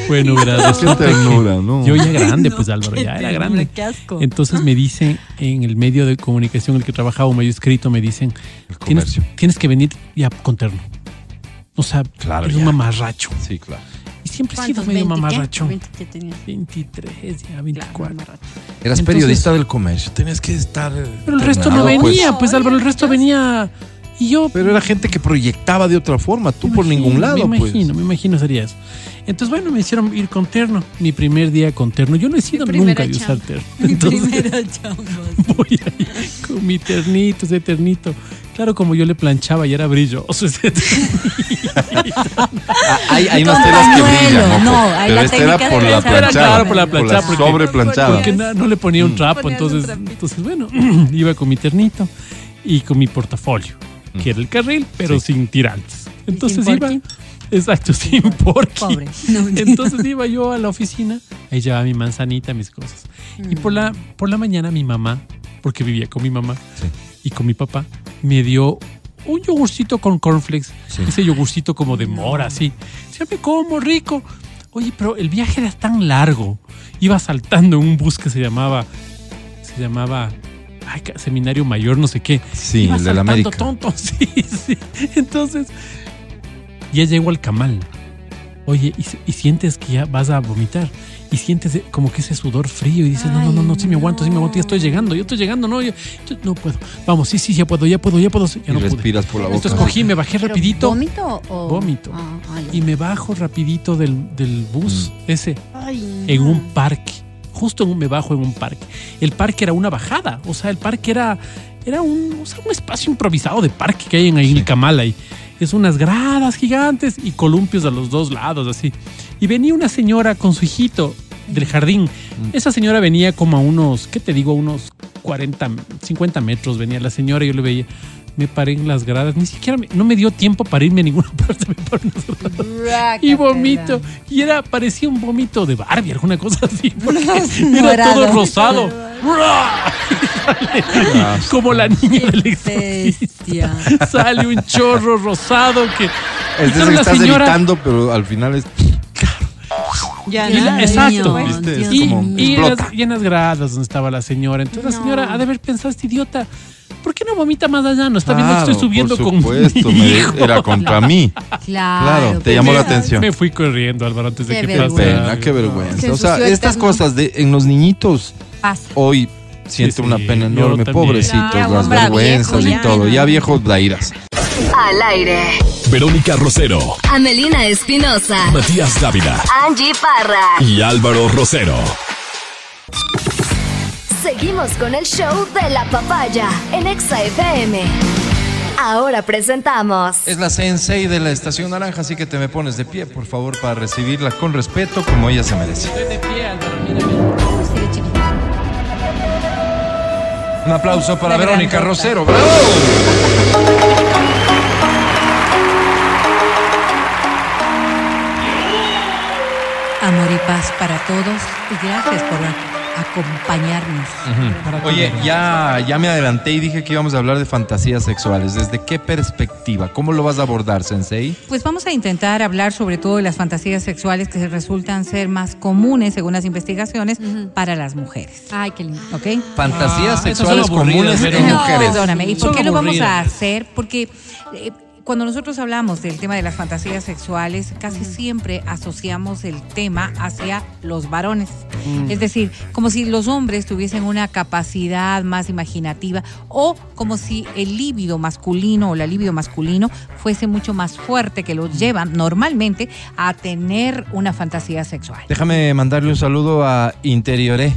Bueno, verás, Qué ternura, ¿no? yo ya grande, pues Álvaro, ya era grande. Qué asco. Entonces me dicen en el medio de comunicación en el que trabajaba, un medio escrito, me dicen, tienes, tienes que venir ya con terno. O sea, Claro, eres ya. un mamarracho. Sí, claro. Y siempre he sido medio 20 qué? mamarracho. 20 que tenía. 23, ya Claro, 24. mamarracho. Eras Entonces- periodista del comercio, tenías que estar. Pero el resto no pues. venía, pues, Álvaro, el resto venía. Y yo. Pero era gente que proyectaba de otra forma, tú por imagino, ningún lado, Me pues. imagino, me imagino sería eso. Entonces, bueno, me hicieron ir con terno. Mi primer día con terno. Yo no he sido nunca de usar terno. Mi Entonces, primera chamba. voy ahí con mi ternito, ese ternito. Claro, como yo le planchaba y era brilloso Ah, hay, hay unas telas que brillan, ojo. no, hay pero la esta era por la planchada. claro por la planchada, la porque- sobreplanchada. Porque na- no le ponía un trapo, Ponías entonces, un entonces bueno, iba con mi ternito y con mi portafolio, que era el carril, pero sin tirantes. Entonces sin iba, porqui? exacto, sin porqui. Pobre. No. Entonces iba yo a la oficina, ahí llevaba mi manzanita, mis cosas. Y por la, por la mañana mi mamá, porque vivía con mi mamá Sí. y con mi papá, me dio un yogurcito con cornflakes, Sí. ese yogurcito como de mora, así. Siempre como rico. Oye, pero el viaje era tan largo. Iba saltando en un bus que se llamaba, se llamaba ay, Seminario Mayor, no sé qué. Sí, Iba el de la América. tonto, sí, sí. Entonces, ya llegó al camal. Oye, y sientes que ya vas a vomitar. Y sientes como que ese sudor frío y dices, no, no, no, no, sí me aguanto, sí me aguanto, ya estoy llegando, yo estoy llegando, no, yo, yo no puedo. Vamos, sí, sí, ya puedo, ya puedo, ya puedo. Ya Y no pude. respiras por la boca. Entonces cogí, me bajé ¿Pero rapidito ¿Vómito o...? Vómito. Ah, y me bajo rapidito del, del bus ese Ay, en no. un parque. Justo en un, me bajo en un parque. El parque era una bajada. O sea, el parque era, era un, o sea, un espacio improvisado de parque que hay en ahí en el Camal ahí. Es unas gradas gigantes y columpios a los dos lados, así. Y venía una señora con su hijito del jardín. Esa señora venía como a unos, ¿qué te digo? A unos 40, 50 metros venía la señora y yo le veía. Me paré en las gradas, ni siquiera me- no me dio tiempo para irme a ninguna parte, me paré en las gradas y vomito. Y era, parecía un vómito de Barbie, alguna cosa así. Porque era todo rosado. Como la niña del exorcista. Sale un chorro rosado que. Es decir, la estás señora- evitando, pero al final es. Ya, la- exacto. Niño, ¿Viste? Es Y, como- y las, y en las gradas donde estaba la señora. Entonces la No. señora ha de haber pensado, este idiota, ¿por qué no vomita más allá? No está viendo que estoy Claro, subiendo por con supuesto, mi me- hijo. era contra mí. Claro. Claro, te llamó la atención. Me fui corriendo, Álvaro, antes de Qué que vergüenza. pena, qué vergüenza. O sea, estas eterno. cosas de en los niñitos Pasa. hoy siento Sí, una pena enorme, pobrecitos, Claro, las vergüenzas viejo, y ya. todo. Ya viejos dairas. Al aire. Verónica Rosero, Amelina Espinosa. Matías Dávila Angie Parra. y Álvaro Rosero. Seguimos con el show de la papaya en Exa FM. Ahora presentamos. Es la sensei de la Estación Naranja, así que te me pones de pie, por favor, para recibirla con respeto como ella se merece. Estoy de pie, Álvaro, mírame. Un aplauso para Verónica. Rosero. ¡Bravo! Paz para todos y gracias por acompañarnos. Oye, ya, ya me adelanté y dije que íbamos a hablar de fantasías sexuales. ¿Desde qué perspectiva? ¿Cómo lo vas a abordar, Sensei? Pues vamos a intentar hablar sobre todo de las fantasías sexuales que resultan ser más comunes, según las investigaciones, para las mujeres. Ay, qué lindo. ¿Ok? Fantasías Ah, sexuales comunes en No, mujeres. Perdóname, ¿y por qué lo vamos a hacer? Porque eh, cuando nosotros hablamos del tema de las fantasías sexuales, casi siempre asociamos el tema hacia los varones. Es decir, como si los hombres tuviesen una capacidad más imaginativa o como si el líbido masculino o la libido masculino fuese mucho más fuerte que los llevan normalmente a tener una fantasía sexual. Déjame mandarle un saludo a Interioré.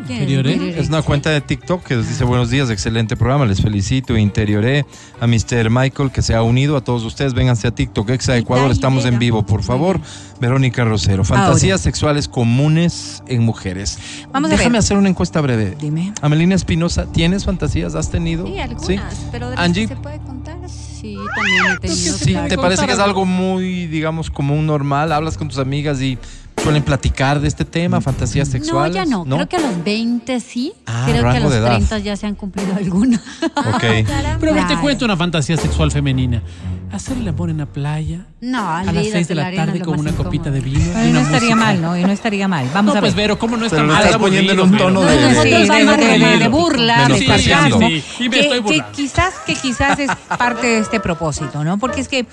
Interioré. Es una cuenta de TikTok que nos dice buenos días, excelente programa, les felicito, Interioré, a Mr. Michael que se ha unido, a todos ustedes, vénganse a TikTok, Exa Ecuador, estamos en vivo, por favor. Verónica Rosero, fantasías sexuales comunes en mujeres. Vamos a Déjame ver. hacer una encuesta breve. Dime. Amelina Espinosa, ¿tienes fantasías? ¿Has tenido? Sí, algunas, ¿Sí? pero de Angie. se puede contar. sí. Sí, también he tenido. Sí, claro. ¿te parece que es algo muy, digamos, común, normal? Hablas con tus amigas y suelen platicar de este tema, fantasías No, sexuales. ya no. Creo que a los 20 sí. Ah, Creo que a los de edad. 30 ya se han cumplido algunos. Ok. Pero a ver, te cuento una fantasía sexual femenina. Hacer el amor en la playa No, a las 6 de la tarde con una copita de vino. y Ay, una no estaría música. mal, ¿no? Y no estaría mal. Vamos No, a ver. pues Vero, ¿cómo no está Pero mal? estás Es poniendo en un tono de- Sí, de, de- de- burla, de sarcasmo, Sí, y me que, que quizás, que quizás es parte de este propósito, ¿no? Porque es que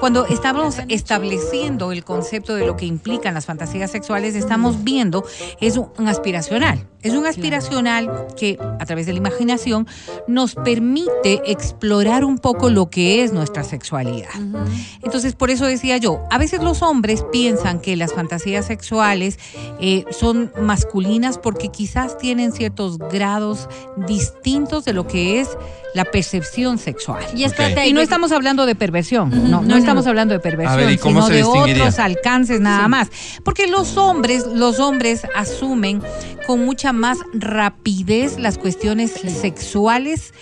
cuando estamos estableciendo el concepto de lo que implican las fantasías sexuales, estamos viendo es un aspiracional. Es un aspiracional que a través de la imaginación nos permite explorar un poco lo que es nuestra sexualidad. Entonces, por eso decía yo, a veces los hombres piensan que las fantasías sexuales eh, son masculinas porque quizás tienen ciertos grados distintos de lo que es la percepción sexual. Y no estamos hablando de perversión, no, no, no, no, estamos no. hablando de perversión, A ver, ¿y cómo sino de otros alcances nada más. Porque los hombres, los hombres asumen con mucha más rapidez las cuestiones sexuales,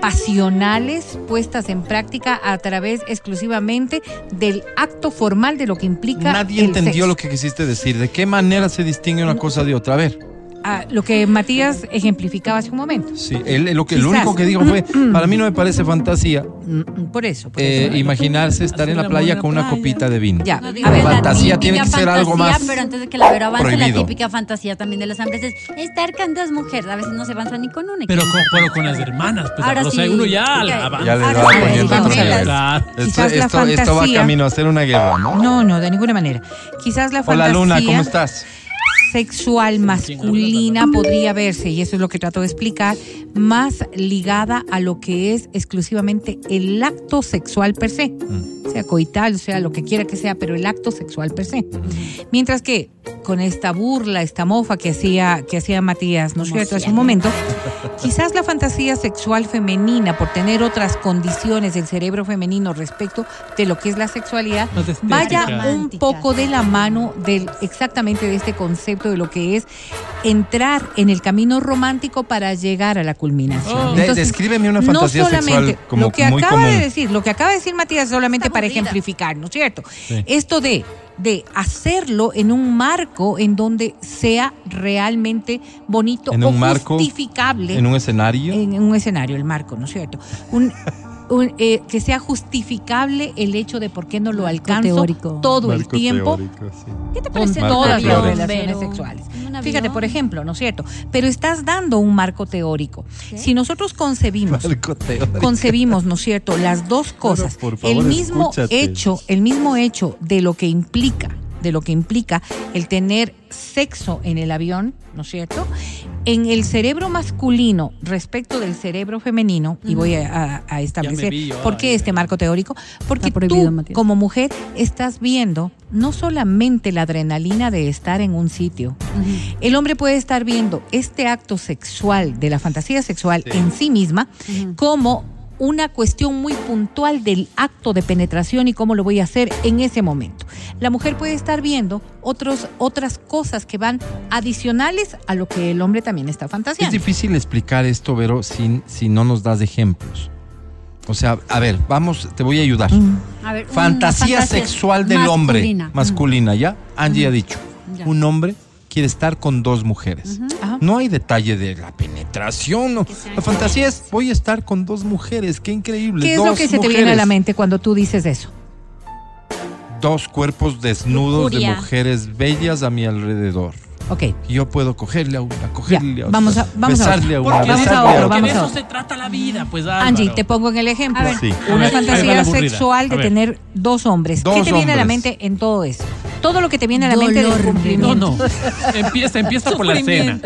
pasionales, puestas en práctica a través exclusivamente del acto formal de lo que implica. Nadie el entendió sexo. lo que quisiste decir. ¿De qué manera se distingue una cosa de otra? A ver. Ah, lo que Matías ejemplificaba hace un momento. Sí, él, lo, que, lo único que dijo fue, para mí no me parece fantasía Mm, mm, Por eso. por eh, eso. imaginarse estar en la playa la con una playa. copita de vino. Ya, No a digo ver, la fantasía tiene típica que ser algo más Pero antes de que la Vero avance, prohibido. la típica fantasía también de los hombres es estar con dos mujeres. A veces no se avanza ni con una. Pero con- pero con las hermanas, pues, Ahora o sea, sí. uno ya Ok. la avanza. Ya le Ahora va sí, poniendo nivel. Claro. Esto, la esto, esto va camino a ser una guerra, ¿no? No, no, de ninguna manera. Quizás la Hola fantasía Luna, ¿cómo estás? Sexual masculina podría verse, y eso es lo que trato de explicar, más ligada a lo que es exclusivamente el acto sexual per se, sea coital, sea lo que quiera que sea, pero el acto sexual per se. Mientras que con esta burla, esta mofa que hacía, que hacía Matías, ¿no es cierto? Hace un momento, quizás la fantasía sexual femenina, por tener otras condiciones del cerebro femenino respecto de lo que es la sexualidad, vaya un poco de la mano del exactamente de este concepto de lo que es entrar en el camino romántico para llegar a la culminación. Oh. De- descríbeme una fantasía no solamente, sexual como lo que muy acaba de decir, lo que acaba de decir Matías solamente para ejemplificar, ¿no es cierto? Sí. Esto de de hacerlo en un marco en donde sea realmente bonito En o marco, justificable En un escenario. en un escenario, el marco, ¿no es cierto? Un, un, eh, que sea justificable el hecho de por qué no lo alcanzo teórico. todo el Marco tiempo teórico, sí. ¿Qué te con parece todas las relaciones sexuales. Fíjate, por ejemplo, ¿no es cierto? Pero estás dando un marco teórico. Si nosotros concebimos Marco concebimos, ¿no es cierto?, las dos cosas. por favor, el mismo escúchate. hecho, el mismo hecho de lo que implica, de lo que implica el tener sexo en el avión, ¿no es cierto? En el cerebro masculino respecto del cerebro femenino, y voy a, a- a establecer vi yo, por qué ay. este marco teórico, porque tú Matías. como mujer estás viendo no solamente la adrenalina de estar en un sitio, el hombre puede estar viendo este acto sexual, de la fantasía sexual en sí misma, como una cuestión muy puntual del acto de penetración y cómo lo voy a hacer en ese momento. La mujer puede estar viendo otros, otras cosas que van adicionales a lo que el hombre también está Es fantaseando. difícil explicar esto, Vero, si, si no nos das ejemplos. O sea, a ver, vamos, te voy a ayudar. Mm. A ver, una Fantasía fantasía sexual del masculina. hombre. Masculina, ¿ya? Angie ha dicho. Ya. Un hombre quiere estar con dos mujeres. Ajá. No hay detalle de la penetración. no. La fantasía es, voy a estar con dos mujeres. Qué increíble. ¿Qué es dos lo que se te viene a la mente cuando tú dices eso? Dos cuerpos desnudos de mujeres bellas a mi alrededor. Ok. Yo puedo cogerle a una, cogerle a otra, vamos a- vamos a besarle a otro. una, Porque Vamos a otra. vamos a eso se trata la vida, pues Álvaro. Angie, te pongo en el ejemplo. A ver, Sí. A Una fantasía sexual de A tener dos hombres. ¿Qué Dos te viene a la hombres. mente en todo eso? Todo lo que te viene a la mente del cumplimiento. No, no. Empieza, empieza por la cena.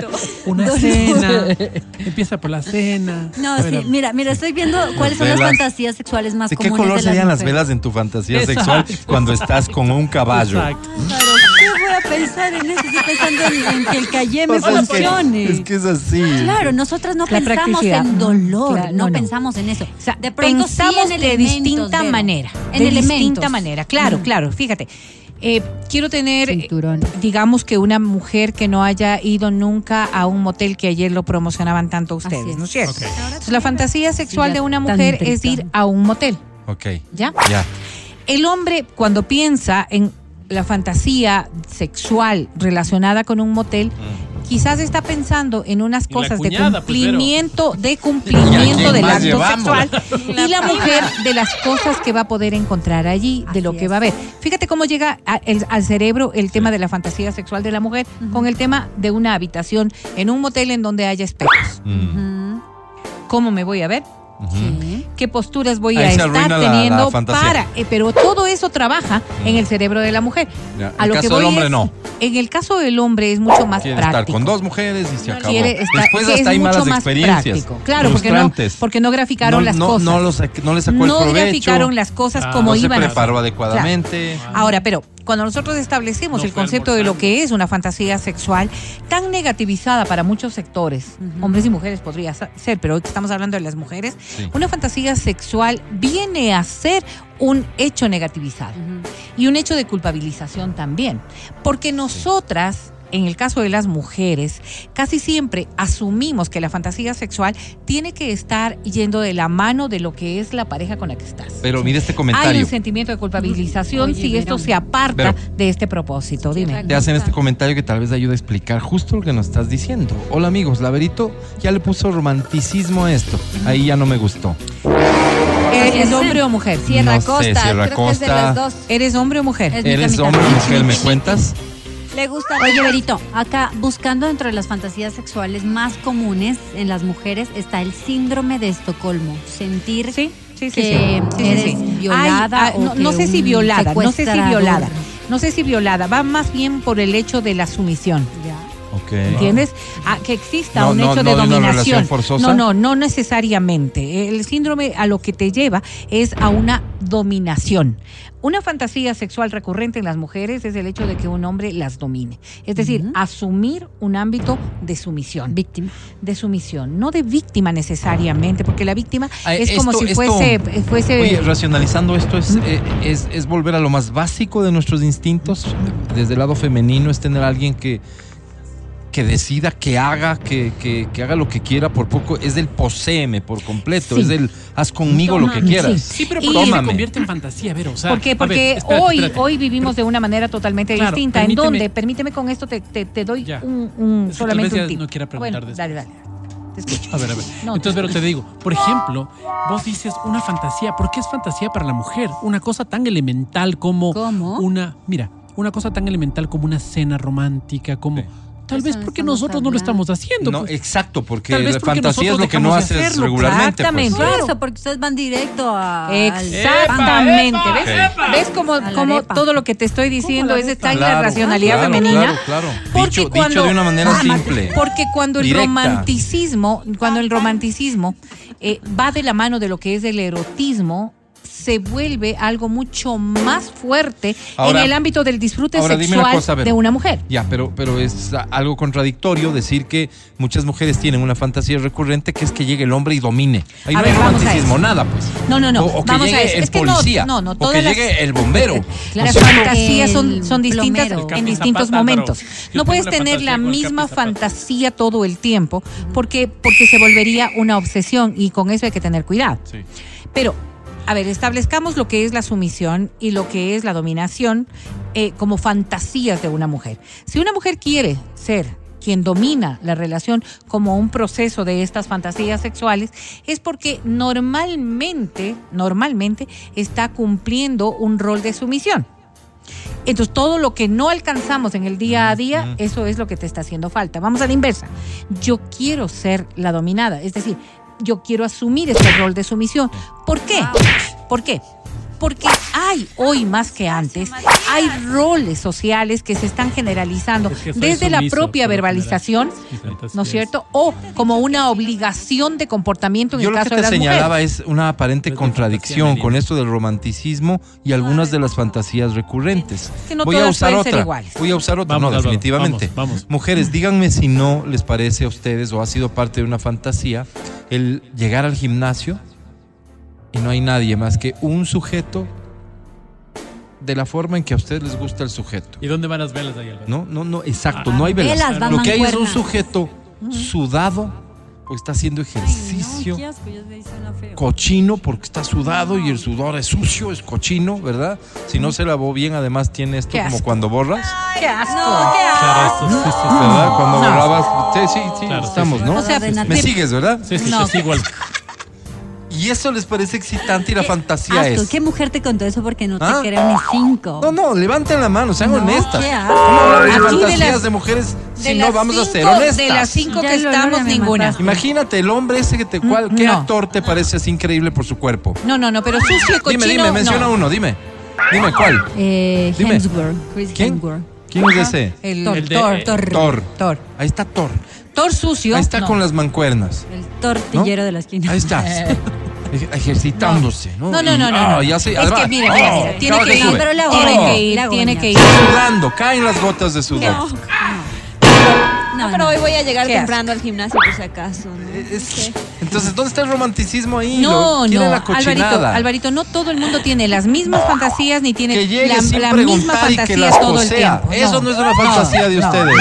Una Dolor. cena. Empieza por la cena. No, A ver, sí, mira, mira, estoy viendo cuáles son las fantasías sexuales más ¿De qué comunes color de las serían las velas en tu fantasía Exacto. sexual cuando estás con un caballo? Exacto. ¿Qué voy a pensar en eso? Estoy pensando en, en que el calle me O sea, es que- funcione. Es que es así. Claro, nosotras no La pensamos en dolor, Claro, no, no, no. pensamos en eso. O sea, de pronto sí pensamos en de distinta Vero. manera. En de elementos. distinta manera. Claro, Mm. claro. Fíjate. eh, quiero tener, eh, Cinturón. digamos que una mujer que no haya ido nunca a un motel que ayer lo promocionaban tanto ustedes, es. ¿no es cierto? Entonces, la fantasía sexual Sí, de una mujer es ir a un motel. Ok. ¿Ya? Ya. El hombre, cuando piensa en la fantasía sexual relacionada con un motel, quizás está pensando en unas cosas de cuñada, pues, cumplimiento, de ¿Y a cumplimiento del acto llevamos? sexual y la mujer de las cosas que va a poder encontrar allí, de lo que es. va a ver. Fíjate cómo llega a- el- al cerebro el tema de la fantasía sexual de la mujer con el tema de una habitación en un motel en donde haya espejos. ¿Cómo me voy a ver? Qué posturas voy Ahí a estar la- teniendo la para. eh, pero todo eso trabaja en el cerebro de la mujer. Ya, A en lo caso que voy del hombre, es- no. En el caso del hombre es mucho más Quiere práctico. estar con dos mujeres y se acabó. Quiere estar- Después es hasta hay mucho malas más experiencias. práctico. Claro, porque no, porque no graficaron No- las no- cosas. No, no le sacó el No provecho. graficaron las cosas Ah, como no se iban preparó adecuadamente. Ahora, pero cuando nosotros establecemos No el concepto de lo que es una fantasía sexual, tan negativizada para muchos sectores, hombres y mujeres podría ser, pero hoy que estamos hablando de las mujeres, Sí. una fantasía sexual viene a ser un hecho negativizado y un hecho de culpabilización también, porque nosotras... En el caso de las mujeres, casi siempre asumimos que la fantasía sexual tiene que estar yendo de la mano de lo que es la pareja con la que estás. Pero mire este Hay comentario. un sentimiento de culpabilización Oye, si esto se aparta Pero- de este propósito. Dime. Te hacen este comentario que tal vez ayude a explicar justo lo que nos estás diciendo. Hola amigos, Laverito ya le puso romanticismo a esto. Ahí ya no me gustó. ¿Eres hombre o mujer? Sierra No sé, Costa, Sierra creo que es de Costa. las dos. ¿Eres hombre o mujer? Es- ¿Eres hombre o mujer? ¿Me cuentas? Le gusta Oye, Berito, acá buscando dentro de las fantasías sexuales más comunes en las mujeres está el síndrome de Estocolmo. Sentir Sí, sí, sí. que eres violada Ay, ah, o no, que no sé si violada, no sé si violada. No sé si violada, va más bien por el hecho de la sumisión. ¿Entiendes? Ah, que exista No, un no, hecho no de dominación. No, no, no necesariamente. El síndrome a lo que te lleva es a una dominación. Una fantasía sexual recurrente en las mujeres es el hecho de que un hombre las domine. Es decir, asumir un ámbito de sumisión. Víctima. De sumisión, no de víctima necesariamente, porque la víctima Ah, es como esto- si esto- fuese, fuese Oye, racionalizando esto es, eh, es, es volver a lo más básico de nuestros instintos. Desde el lado femenino es tener a alguien que, que decida, que haga, que, que- que haga lo que quiera por poco. Es del poseeme por completo. Sí. Es del haz conmigo lo que quieras. sí. Sí, pero Y- ¿por qué se convierte en fantasía, Vero? O sea, ¿Por qué? a ver, Porque espérate, hoy, espérate. hoy vivimos de una manera totalmente Claro, distinta. ¿En dónde? Permíteme con esto, te, te- te doy Ya. un, un- Es que tal solamente vez un ya tip. no quiera preguntar Bueno, dale, dale. Te escucho. A ver, a ver. No, Entonces, pero te digo, por ejemplo, vos dices una fantasía. ¿Por qué es fantasía para la mujer? Una cosa tan elemental como ¿Cómo? una, mira, una cosa tan elemental como una cena romántica, como Sí. Tal vez porque nosotros no lo estamos haciendo. No, pues. exacto, porque Tal vez la porque fantasía es lo que no haces hacerlo, regularmente. exactamente. pues. Claro. eso, porque ustedes van directo a. Exactamente. Epa, ¿Ves? epa. ¿Ves cómo, cómo todo lo que te estoy diciendo es está en Claro, la racionalidad claro, femenina? Claro, claro. Porque Dicho, cuando- dicho de una manera Ah, simple. Porque cuando el Directa. romanticismo, cuando el romanticismo eh, va de la mano de lo que es el erotismo, se vuelve algo mucho más fuerte Ahora- en el ámbito del disfrute ahora dime una sexual cosa, de una mujer. Ya, pero, pero es a- algo contradictorio decir que muchas mujeres tienen una fantasía recurrente que es que llegue el hombre y domine. Ahí A no ver, hay a romanticismo, nada, pues. No, no, no. O, o que vamos a llegue eso. el Es que no, policía. no, no, o que las- llegue el bombero. Las O sea, fantasías son, son distintas plomero. En distintos Zapata, momentos. No puedes tener la misma Zapata. fantasía todo el tiempo porque, porque se volvería una obsesión y con eso hay que tener cuidado. Sí. Pero, a ver, establezcamos lo que es la sumisión y lo que es la dominación eh, como fantasías de una mujer. Si una mujer quiere ser quien domina la relación como un proceso de estas fantasías sexuales, es porque normalmente, normalmente está cumpliendo un rol de sumisión. Entonces, todo lo que no alcanzamos en el día a día, eso es lo que te está haciendo falta. Vamos a la inversa. Yo quiero ser la dominada, es decir, yo quiero asumir ese rol de sumisión. ¿Por qué? ¿Por qué? Porque hay hoy más que antes, hay roles sociales que se están generalizando Es que soy desde la propia verbalización, ¿no es cierto? O como una obligación de comportamiento en Yo el lo que caso de te las señalaba mujeres. es una aparente contradicción con esto del romanticismo y algunas de las fantasías recurrentes. Que no Voy a usar otra. iguales. Voy a usar otra. Vamos, no, definitivamente. vamos, vamos. Mujeres, díganme si no les parece a ustedes o ha sido parte de una fantasía el llegar al gimnasio y no hay nadie más que un sujeto de la forma en que a ustedes les gusta el sujeto. ¿Y dónde van las velas ahí, Álvaro? No, no, no, exacto, no hay velas. Velas, van Lo que hay es un sujeto sudado, porque está haciendo ejercicio. Ay, no, qué asco, ya se suena feo. cochino porque está sudado y el sudor es sucio, es cochino, ¿verdad? Si no se lavó bien, además tiene esto como cuando borras, ¡Qué asco! No, qué Claro, asco. sí, sí. ¿verdad? Cuando borrabas, sí, sí, sí, Claro, estamos, sí. ¿no? O sea, Me sigues, ¿verdad? Sí, sí, No. sí, igual. Y eso les parece excitante y la fantasía Asco, es. ¿qué mujer te contó eso? Porque no te ¿Ah? creo ni cinco. No, no, levanten la mano, sean No, honestas. ¿Cómo hablar de Aquí de fantasías las- de mujeres si De no vamos a ser cinco- honestas? De las cinco Ya que estamos, ninguna. mataste. Imagínate el hombre ese que te cual, ¿qué no. actor te parece así increíble por su cuerpo? No, no, no, pero sucio y cochino. dime, dime, menciona no. uno, dime. Dime cuál. Eh, Dime. Hemsworth. Chris ¿Quién? Hemsworth. ¿Quién es ese? El, El de- Thor, eh, Thor. Thor. Thor. Ahí está Thor. Thor sucio. Ahí está no. con las mancuernas. El tortillero de la esquina. Ahí está. Ej- Ejercitándose. No, No, no, Y- no, no. ah, no. ya es además- que mira, mira, Oh, mira, tiene que ir, sube. pero la tiene agonía, que ir, tiene que ir. Sudando, caen las gotas de sudor. No, No, pero hoy voy a llegar temprano al gimnasio por si acaso, ¿no? Es- Entonces, ¿dónde está el romanticismo ahí? No, no, la Alvarito. Alvarito, no todo el mundo tiene las mismas fantasías ni tiene que la, la misma fantasía todo el tiempo. Eso no es una fantasía de no, ustedes.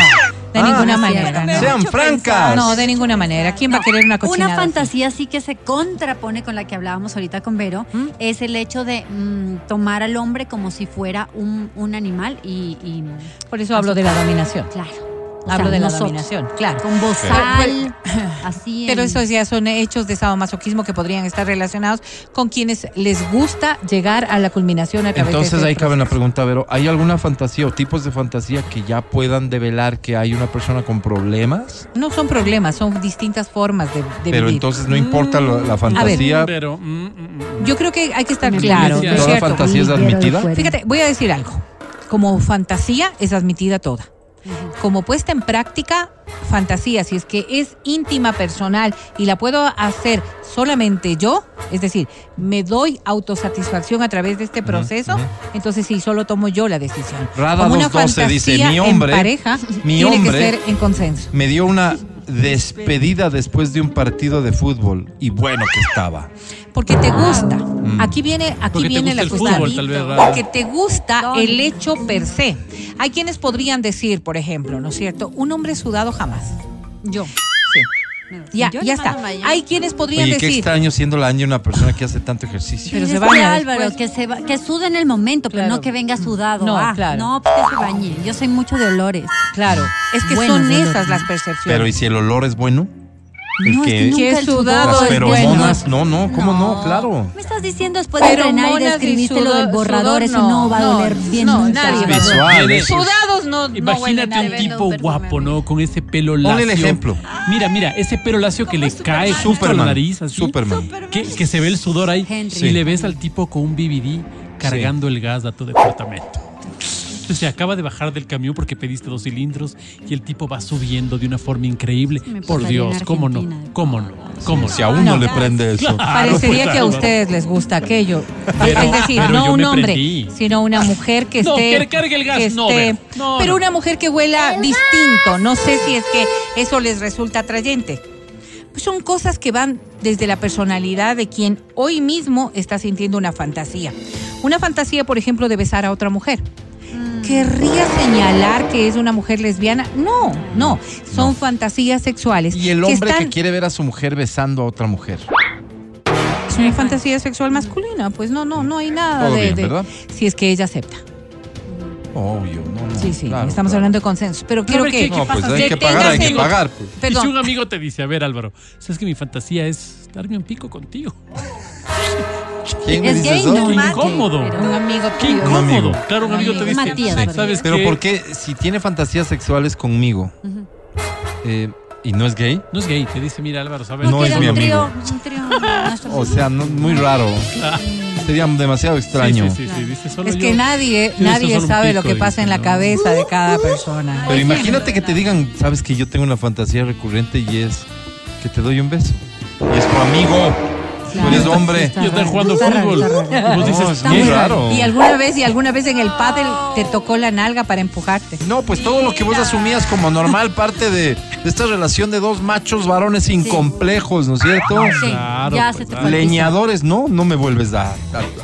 De Ah, ninguna no, manera. no. Sean francas. No, de ninguna manera. ¿Quién va a querer una cochinada? Una así? fantasía sí que se contrapone con la que hablábamos ahorita con Vero es el hecho de mm, tomar al hombre como si fuera un, un animal y, y- Por eso hablo de la dominación. claro. O Hablo sea, de la dominación, claro. Con bozal, así. Pero esos ya son hechos de sadomasoquismo que podrían estar relacionados con quienes les gusta llegar a la culminación a través Entonces de ese ahí cabe la proceso. pregunta, Vero, ¿hay alguna fantasía o tipos de fantasía que ya puedan develar que hay una persona con problemas? No son problemas, son distintas formas de, de Pero vivir. entonces no importa la fantasía, Pero. mm, mm, mm. Yo creo que hay que estar claro, parece- ¿no es toda fantasía es admitida. Fíjate, voy a decir algo. Como fantasía es admitida toda. Como puesta en práctica, fantasía, si es que es íntima, personal y la puedo hacer solamente yo, es decir, me doy autosatisfacción a través de este proceso, entonces sí, solo tomo yo la decisión. Rada Como una 212 dice, mi hombre, en pareja mi tiene hombre- que ser en consenso. me dio una despedida después de un partido de fútbol y bueno que estaba. Porque te gusta. Aquí viene, aquí Porque viene la cuestión. Porque te gusta el hecho per se. Hay quienes podrían decir, por ejemplo, ¿no es cierto? Un hombre sudado jamás. Yo. Sí. Ya, Yo ya está. Hay quienes podrían Oye, qué decir. extraño siendo la Angie una persona que hace tanto ejercicio. Pero se baña Álvaro, que, se va- que sude en el momento, pero no que venga sudado. No, Ah, claro. No, pues que se bañe. Yo soy mucho de olores. Claro, es que son olores. esas las percepciones. Pero ¿y si el olor es bueno? El No, es que- que nunca Que el sudado es bueno. no, no, ¿cómo no? Claro. Me estás diciendo después de entrenar y describiste lo del borrador, sudor eso no, va a doler bien no, nunca. nadie Visual, eso. Sudados no, Imagínate un tipo guapo, ¿no? Con ese pelo lacio. Ponle el ejemplo. Mira, mira, ese pelo lacio que le cae justo a la Superman. nariz, así. Superman. Que, que se ve el sudor ahí. Henry. Y le ves al tipo con un BBD cargando el gas a tu departamento. Se acaba de bajar del camión porque pediste dos cilindros y el tipo va subiendo de una forma increíble. Por Dios, ¿cómo no? ¿Cómo no? ¿Cómo Si no? a uno No. le prende eso. Parecería pues, que a ustedes les gusta aquello. Pero- es decir, pero no un hombre, prendí. sino una mujer que No, esté. que cargue el gas, que no, esté-. No, pero no. una mujer que huela distinto. No sé si es que eso les resulta atrayente. Pues son cosas que van desde la personalidad de quien hoy mismo está sintiendo una fantasía. Una fantasía, por ejemplo, de besar a otra mujer. ¿Querría señalar que es una mujer lesbiana? No, no. Son fantasías sexuales. Y el hombre que, están- quiere ver a su mujer besando a otra mujer. Es una fantasía sexual masculina, pues no, no, no hay nada Todo de, bien, de- ¿verdad? si es que ella acepta. Obvio, no, no. Sí, sí, claro, estamos claro. hablando de consenso. Pero quiero que, ¿qué- No, pues pasa? hay que pagar, hay que pagar. pues. Y si un amigo te dice, a ver Álvaro, ¿sabes que mi fantasía es darme un pico contigo? ¿Quién me Es dice gay, eso? no, Qué incómodo. pero- un amigo Qué tuyo. Amigo. incómodo. Claro, un amigo te dice, Matías, Sí. ¿sabes Pero qué? ¿por qué si tiene fantasías sexuales conmigo eh, y no es gay? No es gay, te dice, mira Álvaro, ¿sabes? No es mi un trío, amigo. un trío, O sea, no- muy raro. Sería demasiado extraño. Sí, sí, sí, sí, dice solo Es yo. que nadie, Sí, nadie sabe lo que pasa en la cabeza de cada persona. Pero imagínate que te digan, sabes que yo tengo una fantasía recurrente y es que te doy un beso. Y es tu amigo. Tú eres hombre. Está Y están raro, jugando está raro, fútbol. está raro. Y vos dices, No. Y alguna vez, y alguna vez en el pádel te tocó la nalga para empujarte. No, pues todo lo que vos asumías como normal, parte de de esta relación de dos machos varones incomplejos, ¿no es cierto? Sí, Claro, ya pues, se te claro. Leñadores, no, no me vuelves a, a,